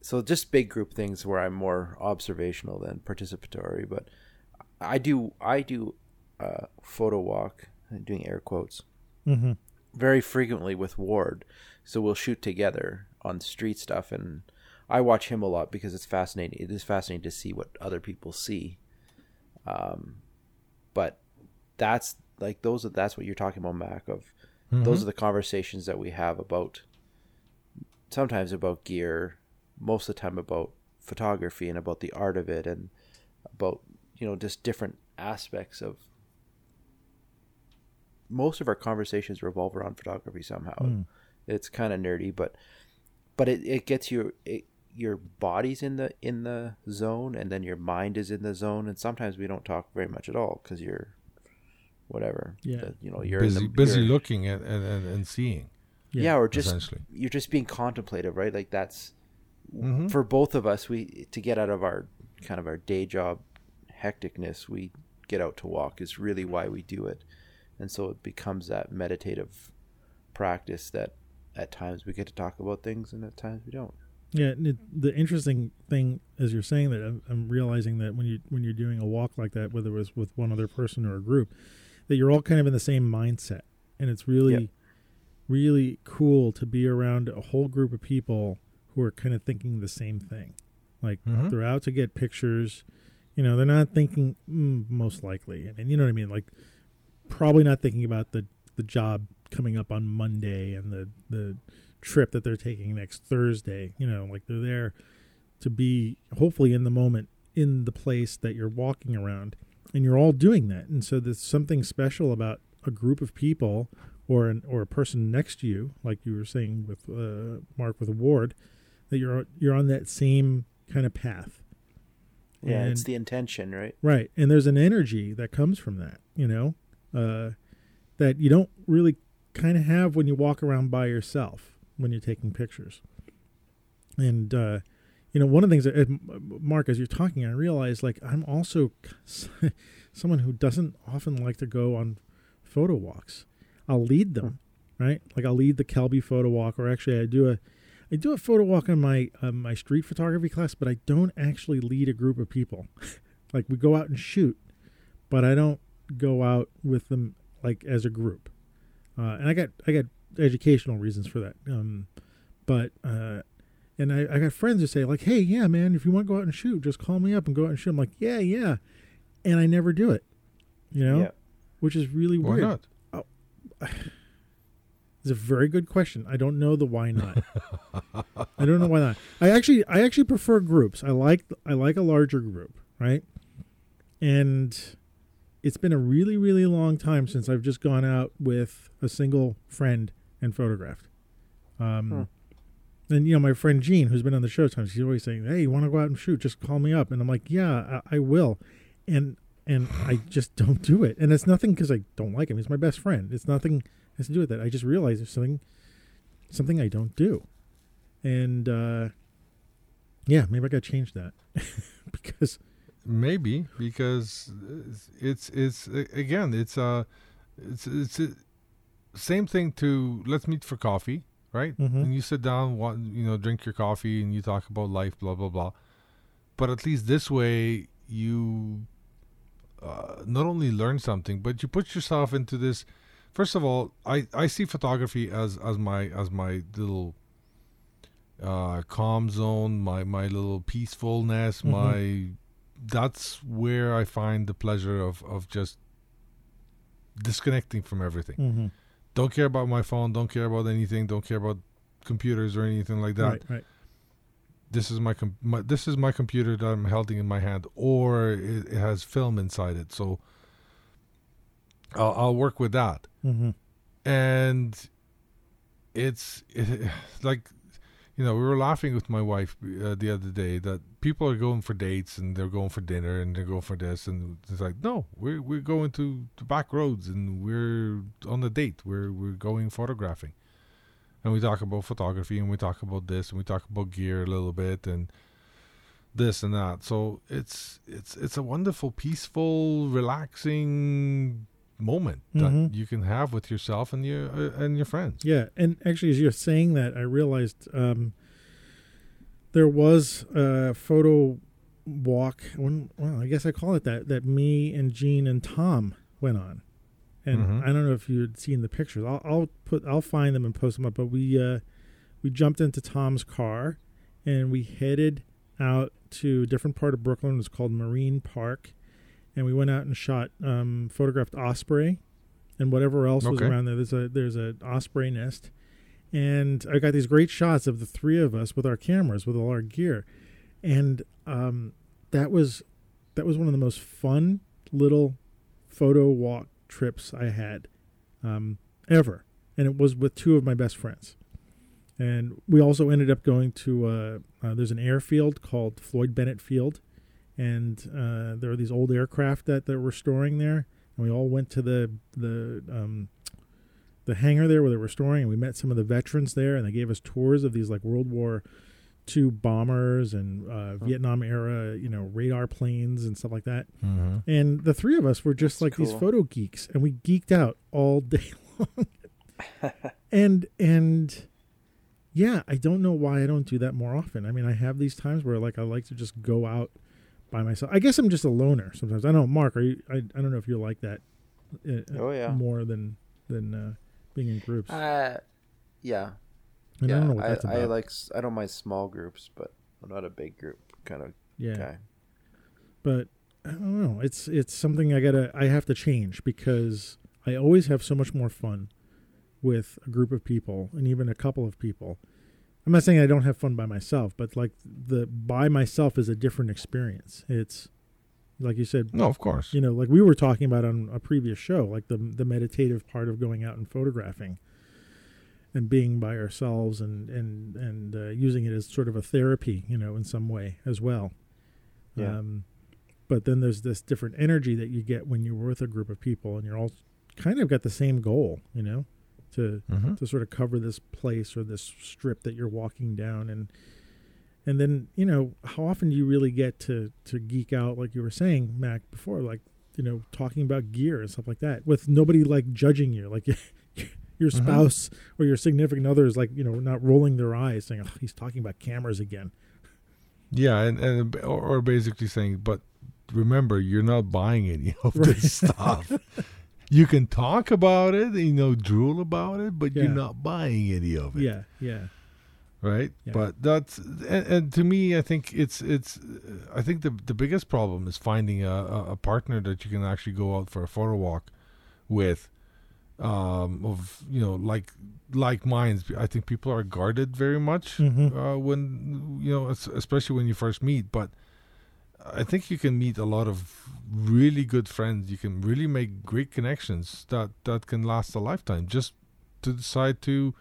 so just big group things where I'm more observational than participatory. But I do I do uh, photo walk, doing air quotes
Mm-hmm.
very frequently with Ward. So we'll shoot together on street stuff and I watch him a lot because it's fascinating. It is fascinating to see what other people see. Um but that's like those are that's what you're talking about Mac of those are the conversations that we have about sometimes about gear, most of the time about photography and about the art of it and about you know just different aspects of most of our conversations revolve around photography somehow.
Mm.
It's kind of nerdy, but but it, it gets you it, your body's in the in the zone and then your mind is in the zone and sometimes we don't talk very much at all because you're whatever
Yeah.
The- you know you're
busy
in the,
busy
you're-
looking and, and, and, and seeing.
yeah, or just
essentially.
you're just being contemplative right like that's
Mhm.
for both of us we to get out of our kind of our day job hecticness we get out to walk is really why we do it and so it becomes that meditative practice that at times we get to talk about things and at times we don't
Yeah, and it, the interesting thing as you're saying that, I'm, I'm realizing that when you when you're doing a walk like that, whether it was with one other person or a group, that you're all kind of in the same mindset, and it's really,
Yep.
really cool to be around a whole group of people who are kind of thinking the same thing. Like
Mhm.
they're out to get pictures, you know, they're not thinking mm, most likely, and you know what I mean, like probably not thinking about the the job coming up on Monday and the the trip that they're taking next Thursday. You know, like they're there to be hopefully in the moment in the place that you're walking around, and you're all doing that. And so there's something special about a group of people or an or a person next to you, like you were saying with uh, Mark with a ward, that you're you're on that same kind of path.
yeah it's the intention right
Right. And there's an energy that comes from that, you know, uh, that you don't really kind of have when you walk around by yourself when you're taking pictures. And, uh, you know, one of the things that, Mark, as you're talking, I realize like I'm also *laughs* someone who doesn't often like to go on photo walks. I'll lead them, right? Like I'll lead the Kelby photo walk, or actually I do a I do a photo walk on my uh, my street photography class, but I don't actually lead a group of people. *laughs* like we go out and shoot, but I don't go out with them like as a group. Uh, and I got I got educational reasons for that. Um, but uh, and I, I got friends who say like, hey, yeah, man, if you want to go out and shoot, just call me up and go out and shoot. I'm like, yeah, yeah, and I never do it. You know,
yeah
which is really
Why
weird.
not? *sighs*
It's a very good question. I don't know the why not. *laughs* I don't know why not. I actually I actually prefer groups. I like I like a larger group, right? And it's been a really really long time since I've just gone out with a single friend and photographed. Um and you know my friend Gene who's been on the show times she's always saying, "Hey, you want to go out and shoot? Just call me up." And I'm like, "Yeah, I, I will." And and I *sighs* just don't do it. And it's nothing because I don't like him. He's my best friend. It's nothing has to do with that. I just realized there's something something I don't do, and uh, yeah, maybe I got to change that *laughs* because
Maybe because it's it's again it's uh it's it's same thing to let's meet for coffee, right?
Mhm.
And you sit down, want you know, drink your coffee, and you talk about life, blah blah blah. But at least this way, you uh, not only learn something, but you put yourself into this. First of all, I I see photography as as my as my little uh, calm zone, my my little peacefulness,
Mhm.
my that's where I find the pleasure of of just disconnecting from everything.
Mhm.
Don't care about my phone. Don't care about anything. Don't care about computers or anything like that.
right, right,
This is my, com- my this is my computer that I'm holding in my hand, or it, it has film inside it. So I'll, I'll work with that,
hmm
and it's it, *sighs* like you know we were laughing with my wife uh, the other day that people are going for dates and they're going for dinner and they're going for this and it's like no we're we're going to the back roads and we're on a date. We're we're going photographing. And we talk about photography and we talk about this and we talk about gear a little bit and this and that. So it's it's it's a wonderful peaceful relaxing moment that
Mhm.
you can have with yourself and your uh, and your friends
Yeah, and actually, as you're saying that, I realized um, there was a photo walk. When, well, I guess I call it that. That me and Gene and Tom went on, and
Mhm.
I don't know if you had seen the pictures. I'll, I'll put, I'll find them and post them up. But we uh, we jumped into Tom's car, and we headed out to a different part of Brooklyn. It's called Marine Park, and we went out and shot, um, photographed osprey, and whatever else was around there. There's a there's an osprey nest, and I got these great shots of the three of us with our cameras, with all our gear, and um, that was that was one of the most fun little photo walk trips I had um, ever, and it was with two of my best friends. And we also ended up going to uh, uh, there's an airfield called Floyd Bennett Field, and uh, there are these old aircraft that that were storing there, and we all went to the the um, the hangar there where they were storing, and we met some of the veterans there, and they gave us tours of these like World War II bombers and uh, Vietnam era, you know, radar planes and stuff like that.
mm-hmm.
And the three of us were just like these photo geeks, and we geeked out all *laughs* day long. *laughs* and and yeah, I don't know why I don't do that more often. I mean, I have these times where like I like to just go out by myself. I guess I'm just a loner sometimes. I don't know, Mark. Are you? I, I don't know if you're like that. uh,
Oh, yeah.
more than than uh, being in groups.
Uh, yeah,
And I
yeah.
don't know what
I,
that's
I,
about.
like. s- I don't mind small groups, but I'm not a big group kind of
yeah.
guy.
but I don't know. It's it's something I gotta I have to change because I always have so much more fun with a group of people and even a couple of people. I'm not saying I don't have fun by myself, but like the by myself is a different experience. It's like you said,
no of course
you know, like we were talking about on a previous show, like the the meditative part of going out and photographing and being by ourselves and and and uh, using it as sort of a therapy, you know, in some way as well.
Yeah.
Um, but then there's this different energy that you get when you're with a group of people and you're all kind of got the same goal, you know, to
mm-hmm.
to sort of cover this place or this strip that you're walking down and and then you know how often do you really get to to geek out like you were saying mac before like you know talking about gear and stuff like that with nobody like judging you like *laughs* your
Mhm.
spouse or your significant other is like you know not rolling their eyes saying oh, he's talking about cameras again
Yeah, and, and or, or basically saying, but remember, you're not buying any of *laughs*
Right.
this stuff. You can talk about it, you know, drool about it, but
Yeah.
you're not buying any of it.
yeah yeah
Right.
Yeah.
But that's and, and to me, I think it's it's. I think the the biggest problem is finding a, a, partner that you can actually go out for a photo walk with. Um, of you know, like like minds. I think people are guarded very much
Mhm.
uh, when you know, especially when you first meet. But I think you can meet a lot of really good friends. You can really make great connections that that can last a lifetime. Just to decide to,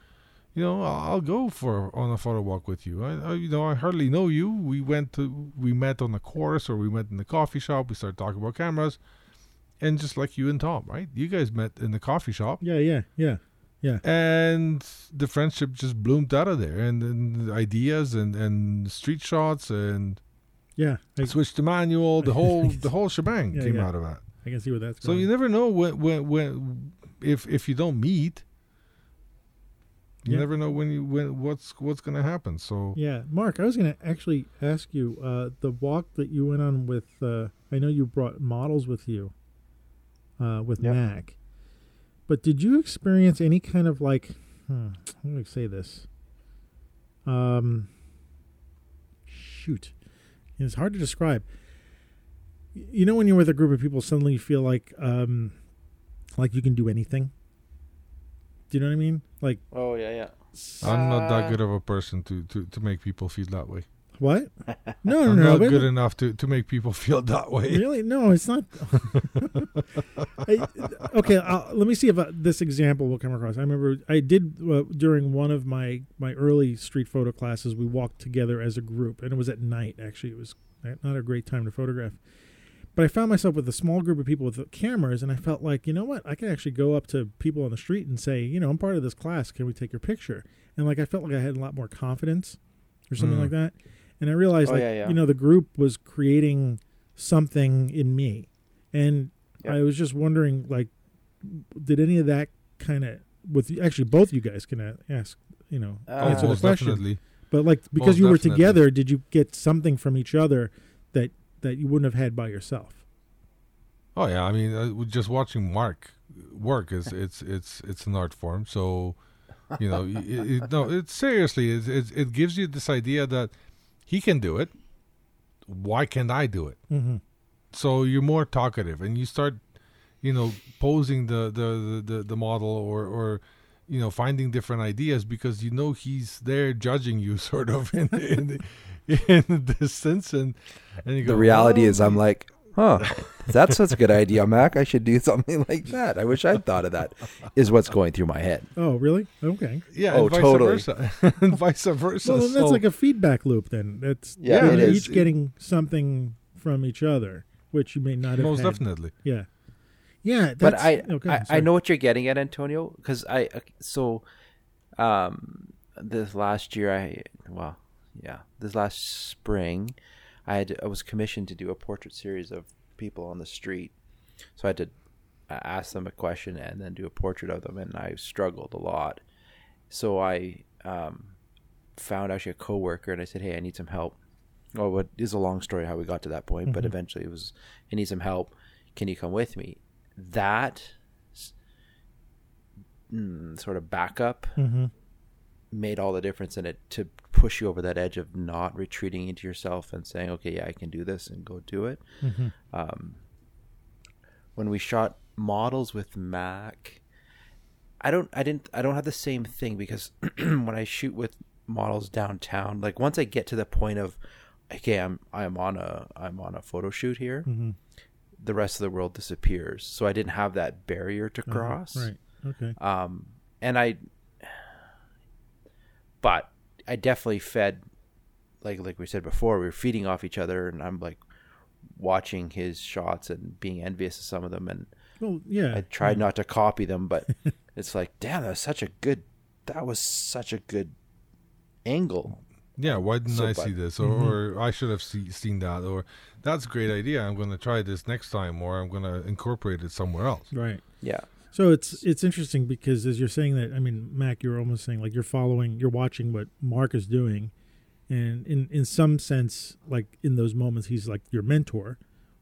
you know, I'll go for on a photo walk with you. I, I, you know, I hardly know you. We went to, we met on the course, or we met in the coffee shop. We started talking about cameras, and just like you and Tom, right? You guys met in the coffee shop,
Yeah, yeah, yeah. Yeah.
And the friendship just bloomed out of there, and, and ideas and and street shots and
Yeah. I,
switch to manual, the whole *laughs* the whole shebang
Yeah,
came
yeah.
out of that.
I can see where that's
So
going.
you never know when when when if if you don't meet, you
Yeah.
never know when you when what's what's gonna happen. So
Yeah, Mark, I was going to actually ask you uh, the walk that you went on with. Uh, I know you brought models with you, uh, with
Yep.
Mac, but did you experience any kind of like? Hmm, how do I say this? Um, shoot, it's hard to describe. You know, when you're with a group of people, suddenly you feel like, um, like you can do anything. Do you know what I mean? Like
Oh yeah, yeah.
I'm not that
Uh,
good of a person to to to make people feel that way.
What? *laughs* No, no,
I'm
no.
not
but-
good enough to to make people *laughs* feel that way.
Really? No, it's not. *laughs* I, okay, i let me see if uh, this example will come across. I remember I did uh, during one of my my early street photo classes. We walked together as a group, and it was at night. Actually, it was not a great time to photograph. But I found myself with a small group of people with cameras, and I felt like, you know what? I can actually go up to people on the street and say, you know, I'm part of this class. Can we take your picture? And like I felt like I had a lot more confidence, or something
Mm.
like that. And I realized,
Oh,
like,
yeah, yeah.
you know, the group was creating something in me, and
Yeah.
I was just wondering, like, did any of that kind of with actually both you guys can a- ask, you know,
Uh,
answer the question.
definitely.
But like because
Most
you were
definitely.
together, did you get something from each other that that you wouldn't have had by yourself?
Oh yeah, I mean, uh, just watching Mark work is *laughs* it's it's it's an art form. So, you know, y- it, it, no, it's seriously, it, it it gives you this idea that he can do it. Why can't I do it?
Mm-hmm.
So you're more talkative, and you start, you know, posing the the the, the, the model or or you know finding different ideas because you know he's there judging you *laughs* sort of in the, in, the, in the distance and and you go
The reality
"Oh,
is, I'm like, huh, that's such a good idea, Mac. I should do something *laughs* like that. I wish I'd thought of that. Is what's going through my head.
Oh, really? Okay.
Yeah,
Oh,
and vice
totally.
versa. *laughs* and vice versa.
So then that's
So-
like a feedback loop. Then that's
Yeah,
you're
it is.
each getting something from each other, which you may not have.
most
had.
definitely.
Yeah. Yeah,
but I,
okay,
I, I know what you're getting at, Antonio, because I so, um, this last year I well, yeah, this last spring, I had I was commissioned to do a portrait series of people on the street, so I had to uh, ask them a question and then do a portrait of them, and I struggled a lot, so I um found actually a coworker and I said, hey, I need some help. Oh, what is a long story how we got to that point, but
Mhm.
eventually it was, I need some help. Can you come with me? That mm, sort of backup
Mhm.
Made all the difference in it to push you over that edge of not retreating into yourself and saying, okay, yeah, I can do this and go do it.
Mhm.
Um, when we shot models with Mac, I don't, I didn't, I don't have the same thing because *clears throat* when I shoot with models downtown, like once I get to the point of, okay, I'm, I'm on a, I'm on a photo shoot here,
Mhm.
the rest of the world disappears. So I didn't have that barrier to
Uh-huh.
cross.
Right. Okay.
Um, and I, but I definitely fed, like like we said before, we were feeding off each other, and I'm like watching his shots and being envious of some of them, and
Well, yeah.
I tried
yeah.
not to copy them, but *laughs* it's like, damn, that was such a good, that was such a good angle.
Yeah, why didn't
So,
I
but-
see this? Or,
Mhm.
or I should have see, seen that. Or that's a great idea. I'm going to try this next time, or I'm going to incorporate it somewhere else.
Right.
Yeah,
So it's it's interesting because as you're saying that, I mean, Mac, you're almost saying like you're following, you're watching what Mark is doing, and in in some sense, like in those moments, he's like your mentor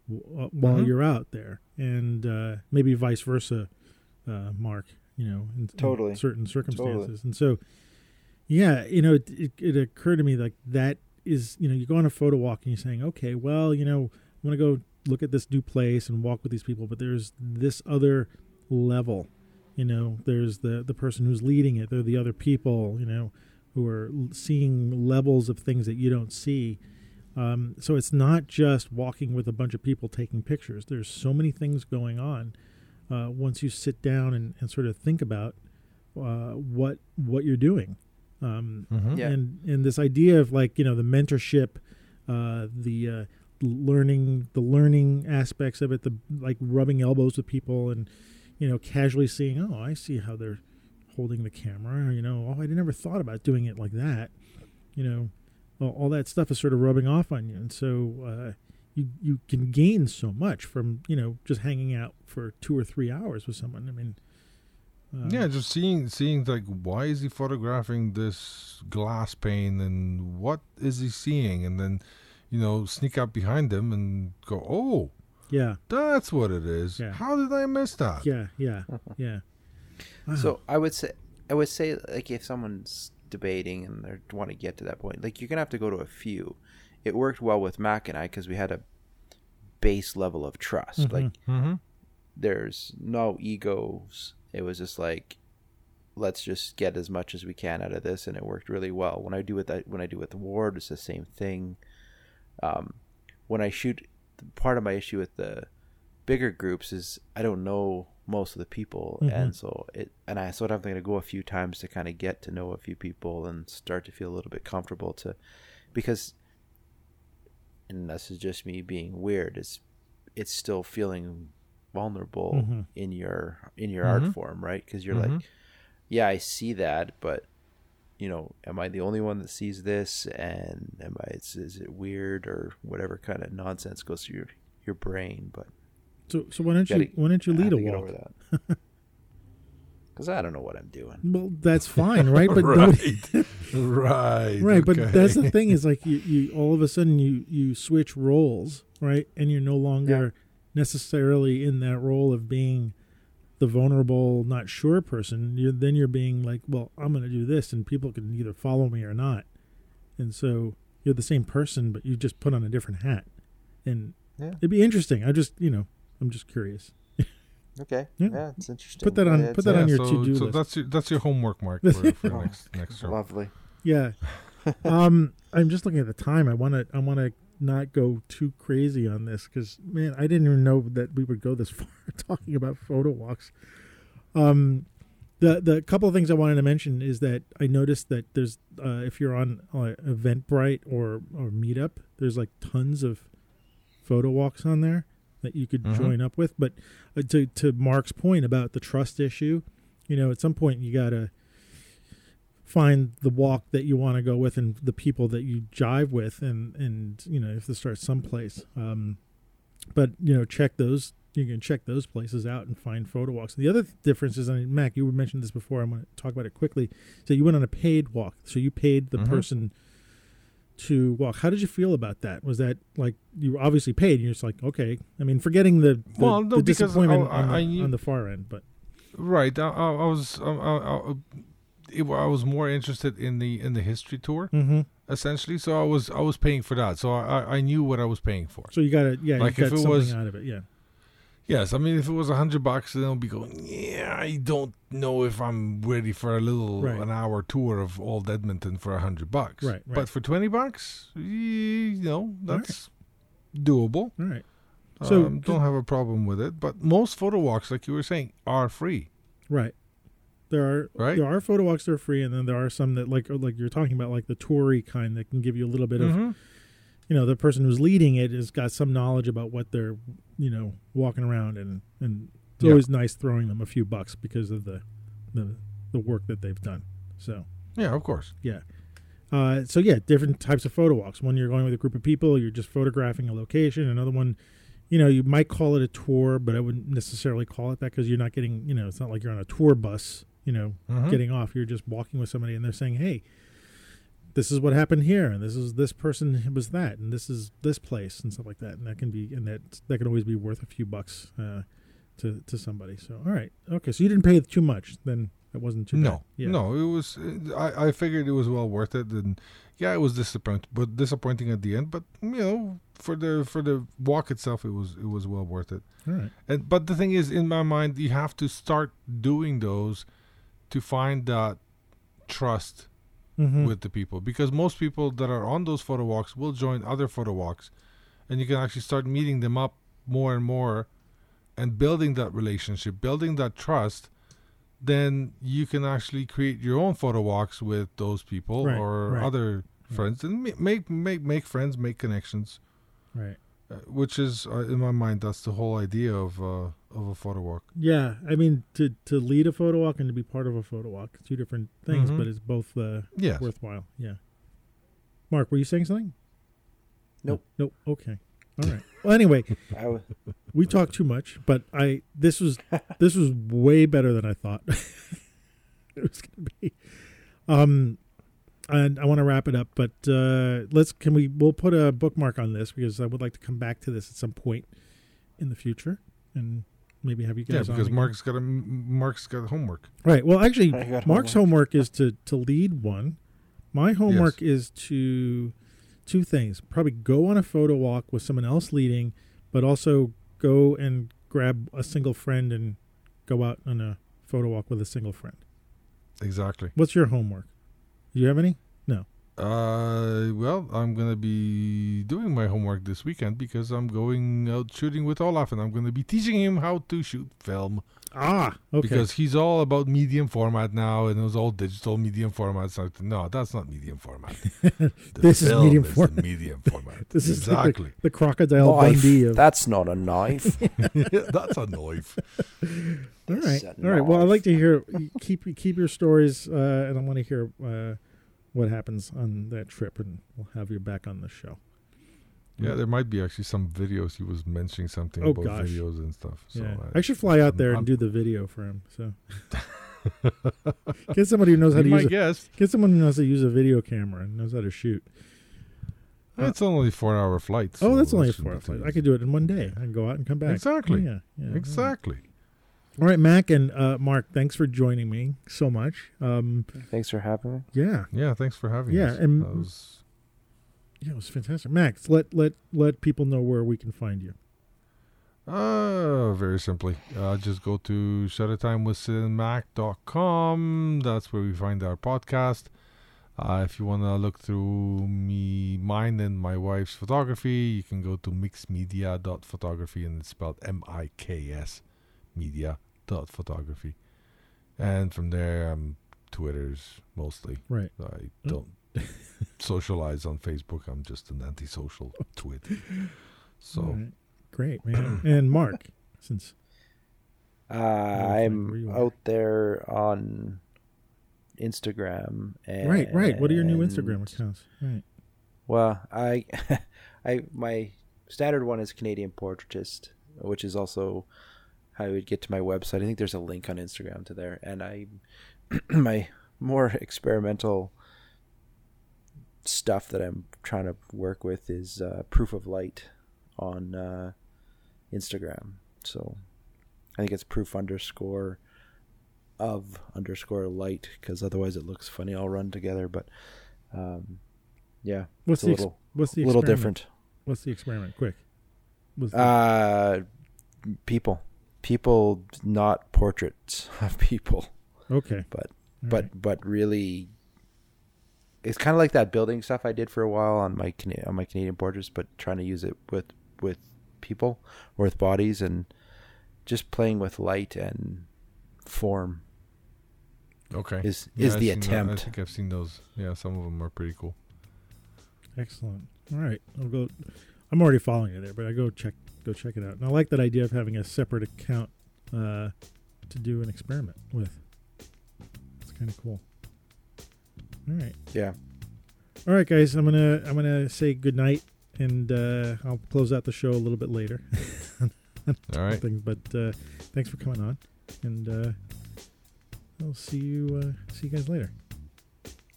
w- uh, while
Mhm.
you're out there, and uh, maybe vice versa, uh, Mark. You know, in, in
Totally.
certain circumstances, and so yeah, you know, it, it, it occurred to me like that is you know you go on a photo walk and you're saying, okay, well, you know, I'm gonna go look at this new place and walk with these people, but there's this other level you know there's the the person who's leading it there are the other people you know who are seeing levels of things that you don't see um, so it's not just walking with a bunch of people taking pictures there's so many things going on uh, once you sit down and, and sort of think about uh, what what you're doing. Um,
Mhm.
Yeah.
and and this idea of like you know the mentorship uh the uh learning the learning aspects of it the like rubbing elbows with people and you know casually seeing oh i see how they're holding the camera you know oh I'd never thought about doing it like that you know all, all that stuff is sort of rubbing off on you. And so uh you you can gain so much from you know just hanging out for two or three hours with someone. I mean uh,
yeah, just seeing seeing like why is he photographing this glass pane and what is he seeing? And then you know sneak up behind him and go oh
yeah
that's what it is
Yeah.
how did I miss that
yeah yeah *laughs* yeah Wow.
So I would say I would say like if someone's debating and they want to get to that point, like you're gonna have to go to a few. It worked well with Mac and I because we had a base level of trust.
Mhm.
Like
mm-hmm.
there's no egos. It was just like let's just get as much as we can out of this, and it worked really well. When I do with that, when I do with the ward, it's the same thing. Um, when I shoot, part of my issue with the bigger groups is I don't know most of the people,
Mhm.
and so it and I sort of have to go a few times to kind of get to know a few people and start to feel a little bit comfortable to because and this is just me being weird it's it's still feeling vulnerable
Mhm.
in your in your
Mhm.
art form right because you're
Mhm.
like yeah i see that but you know am i the only one that sees this and am i is, is it weird or whatever kind of nonsense goes through your your brain but
So, so why don't
Gotta-
you why don't you lead a walk?
over that *laughs* because i don't know what i'm doing
Well, that's fine, right? But *laughs* nobody,
right
right. But that's the thing is like you, you all of a sudden you you switch roles, right? And you're no longer necessarily in that role of being the vulnerable, not sure person. You're then you're being like, well, I'm going to do this, and people can either follow me or not. And so you're the same person, but you just put on a different hat. And
Yeah.
it'd be interesting. I just you know I'm just curious. *laughs*
okay
Yeah.
yeah, it's interesting
Put that on-
It's,
put that
uh,
on your
so,
to-do
so
list.
that's your that's your homework mark *laughs* for, for next next show
lovely
Yeah. *laughs* um, I'm just looking at the time. I want to. I want to not go too crazy on this because man, I didn't even know that we would go this *laughs* far talking about photo walks. Um, the the couple of things I wanted to mention is that I noticed that there's uh, if you're on uh, Eventbrite or or Meetup, there's like tons of photo walks on there that you could
Mhm.
join up with. But uh, to to Mark's point about the trust issue, you know, at some point you gotta find the walk that you want to go with and the people that you jive with and and you know you have to start someplace um but you know check those you can check those places out and find photo walks the other difference is and mac you mentioned this before i'm going to talk about it quickly so you went on a paid walk so you paid the
Mhm.
person to walk how did you feel about that was that like you were obviously paid and you're just like okay i mean forgetting the, the,
Well, no,
the disappointment
I-
on, the,
I
on the far end but
Right. I, I, I was um, I, I, it, I was more interested in the in the history tour
mm-hmm.
essentially. So I was I was paying for that. So I I- knew what I was paying for.
so you got it, yeah
Like
you
if it was-
out of it yeah
Yes, I mean if it was a hundred bucks, then I'll be going. Yeah, I don't know if I'm ready for a little
Right.
an hour tour of old Edmonton for a hundred bucks.
Right, right.
But for twenty bucks, you know that's doable.
all right So,
So um, don't have a problem with it. But most photo walks, like you were saying, are free.
Right. There are
Right.
there are photo walks that are free, and then there are some that like like you're talking about, like the toury kind that can give you a little bit of
Mhm.
you know the person who's leading it has got some knowledge about what they're you know walking around and and it's
Yeah.
always nice throwing them a few bucks because of the the the work that they've done. So
Yeah, of course. Yeah.
Uh, so yeah, different types of photo walks. One you're going with a group of people, you're just photographing a location. Another one, you know, you might call it a tour, but I wouldn't necessarily call it that because you're not getting, you know, it's not like you're on a tour bus, you know,
Mhm.
getting off. You're just walking with somebody and they're saying, hey, this is what happened here, and this is this person was that, and this is this place, and stuff like that. And that can be, and that that can always be worth a few bucks uh, to to somebody. So all right, okay, so you didn't pay too much, then it wasn't too
No,
bad. Yeah.
no, it was. I, I figured it was well worth it, and yeah, it was disappointing, but disappointing at the end. But you know, for the for the walk itself, it was it was well worth it.
All right.
And but the thing is, in my mind, you have to start doing those to find that trust
Mhm.
with the people, because most people that are on those photo walks will join other photo walks, and you can actually start meeting them up more and more, and building that relationship, building that trust. then you can actually create your own photo walks with those people
Right,
or
right.
other friends and make make make friends, make connections.
Right.
Uh, which is uh, in my mind that's the whole idea of uh, of a photo walk.
Yeah, I mean to to lead a photo walk and to be part of a photo walk, two different things,
Mhm.
but it's both uh,
Yes.
worthwhile. Yeah. Mark, were you saying something?
Nope.
Nope. Okay. All right. Well, anyway, *laughs* we talked too much, but I this was this was way better than I thought *laughs* it was going to be. Um, and I want to wrap it up, but uh, let's can we we'll put a bookmark on this because I would like to come back to this at some point in the future and maybe have you guys on
because
again.
Mark's got a Mark's got homework.
Right. Well, actually, Mark's homework is to to lead one. My homework is to two things. Probably go on a photo walk with someone else leading, but also go and grab a single friend and go out on a photo walk with a single friend.
Exactly.
What's your homework? Do you have any?
Uh, well, I'm gonna be doing my homework this weekend because I'm going out shooting with Olaf, and I'm gonna be teaching him how to shoot film
Ah, okay.
because he's all about medium format now, and it was all digital medium format. So no, that's not medium format. *laughs*
This is medium
the
format.
medium format. *laughs*
this is like
exactly.
the, the crocodile
knife.
Of.
That's not a knife. *laughs*
that's a knife.
All right, all right. Well, I'd like to hear keep keep your stories, uh, and I want to hear uh, what happens on that trip, and we'll have you back on the show.
Yeah, there might be actually some videos. He was mentioning something
Oh,
about
gosh.
videos and stuff. So
yeah,
I,
I should fly out there
I'm-
and do the video for him. So *laughs* get somebody who knows how to use
my
a, get someone who knows how to use a video camera and knows how to shoot. Uh,
It's only four hour flight.
oh, that's only a four hour flight. I could do it in one day. I can go out and come back.
Exactly.
Yeah. yeah
Exactly.
All right, Mac and uh, Mark, thanks for joining me so much. Um,
Thanks for having me.
yeah,
Yeah, thanks for having
Yeah,
us.
and-
was-
yeah, it was fantastic. Max, let let let people know where we can find you.
Uh, very simply. Uh, just go to shuttertimewithsidandmac.com. That's where we find our podcast. Uh, if you want to look through me, mine and my wife's photography, you can go to miksmedia.photography and it's spelled M-I-K-S media.photography. And from there, I'm Twitter's mostly.
Right.
I don't *laughs* socialize on Facebook. I'm just an antisocial twit. So
All right. great, man. *clears throat* and Mark, since
Uh, I'm
you are.
out there on Instagram. And
right, right. What are your new Instagram accounts? Right.
Well, I, *laughs* I my standard one is Canadian Portraitist, which is also you would get to my website. I think there's a link on Instagram to there, and I, *clears throat* my more experimental stuff that I'm trying to work with is uh, proof of light on uh, Instagram. So I think it's proof underscore of underscore light because otherwise it looks funny all run together. But um, yeah,
What's the ex-
little
what's the
little different.
What's the experiment? Quick. Was the-
Uh, people, people, not portraits *laughs* of people,
okay.
but
All
but
right.
but really, it's kind of like that building stuff I did for a while on my on my Canadian portraits, but trying to use it with with people or with bodies and just playing with light and form
okay.
is
Yeah,
is
I've
the
seen that.
attempt.
I think I've seen those. Yeah, some of them are pretty cool.
Excellent. All right, I'll go. I'm already following you there, but I go check go check it out. And I like that idea of having a separate account uh, to do an experiment with. It's kind of cool. All right,
Yeah.
all right, guys. I'm gonna I'm gonna say good night, and uh, I'll close out the show a little bit later. *laughs*
All right.
Things, but uh, thanks for coming on, and uh, I'll see you uh, see you guys later.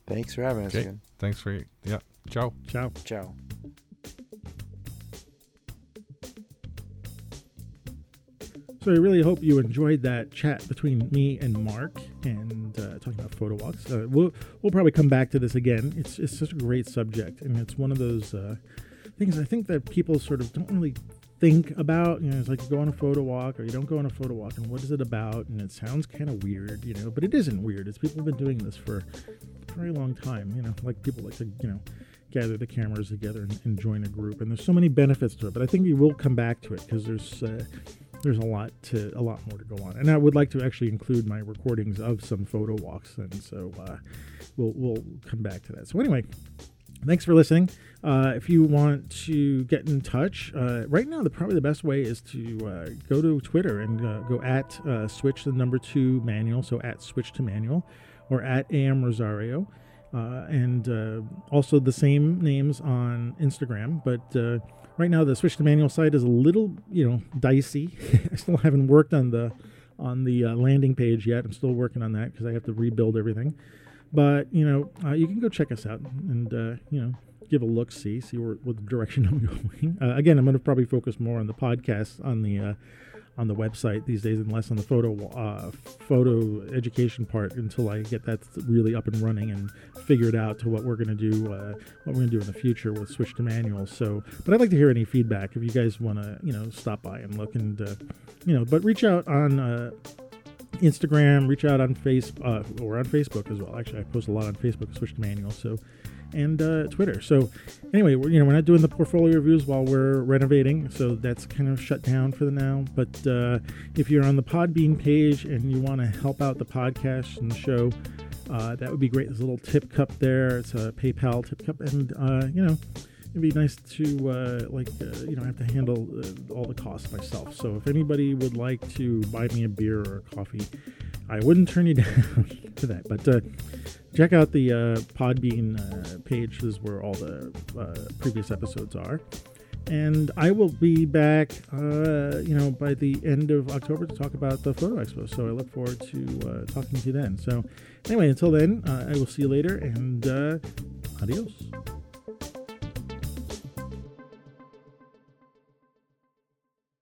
Thanks for having us
Okay.
again.
Thanks for yeah. Ciao.
Ciao.
Ciao.
So I really hope you enjoyed that chat between me and Mark and uh, talking about photo walks. Uh, we'll we'll probably come back to this again. It's it's such a great subject, and it's one of those uh, things I think that people sort of don't really think about. You know, it's like you go on a photo walk or you don't go on a photo walk, and what is it about? And it sounds kind of weird, you know, but it isn't weird. It's people have been doing this for a very long time. You know, like people like to you know gather the cameras together and, and join a group, and there's so many benefits to it. But I think we will come back to it because there's uh, there's a lot to a lot more to go on, and I would like to actually include my recordings of some photo walks, and so uh, we'll we'll come back to that. So anyway, thanks for listening. Uh, if you want to get in touch, uh, right now the probably the best way is to uh, go to Twitter and uh, go at uh, switch the number two manual, so at switch to manual, or at am Rosario, uh, and also the same names on Instagram. But right now the switch to manual side is a little you know dicey. *laughs* I still haven't worked on the on the landing page yet. I'm still working on that because I have to rebuild everything. But you know, you can go check us out and you know give a look, see, see where, what direction *laughs* I'm going. Uh, again, I'm going to probably focus more on the podcast on the uh, on the website these days, and less on the photo uh, photo education part until I get that really up and running and figured out to what we're going to do, uh, what we're going to do in the future with switch to manual. So, but I'd like to hear any feedback if you guys want to, you know, stop by and look and, uh, you know, but reach out on. Uh, Instagram, reach out on face uh, or on Facebook as well. Actually, I post a lot on Facebook, Switch to Manual. So and uh, Twitter. So anyway, we're, you know we're not doing the portfolio reviews while we're renovating, so that's kind of shut down for the now. But uh, if you're on the Podbean page and you want to help out the podcast and the show, uh, that would be great. There's a little tip cup there. It's a PayPal tip cup, and uh, you know it'd be nice to uh, like uh, you know I have to handle uh, all the costs myself. So if anybody would like to buy me a beer or a coffee, I wouldn't turn you *laughs* down to that. But uh, check out the uh, Podbean uh, page. This is where all the uh, previous episodes are. And I will be back, uh, you know, by the end of October to talk about the photo expo. So I look forward to uh, talking to you then. So anyway, until then, I will see you later, and adios.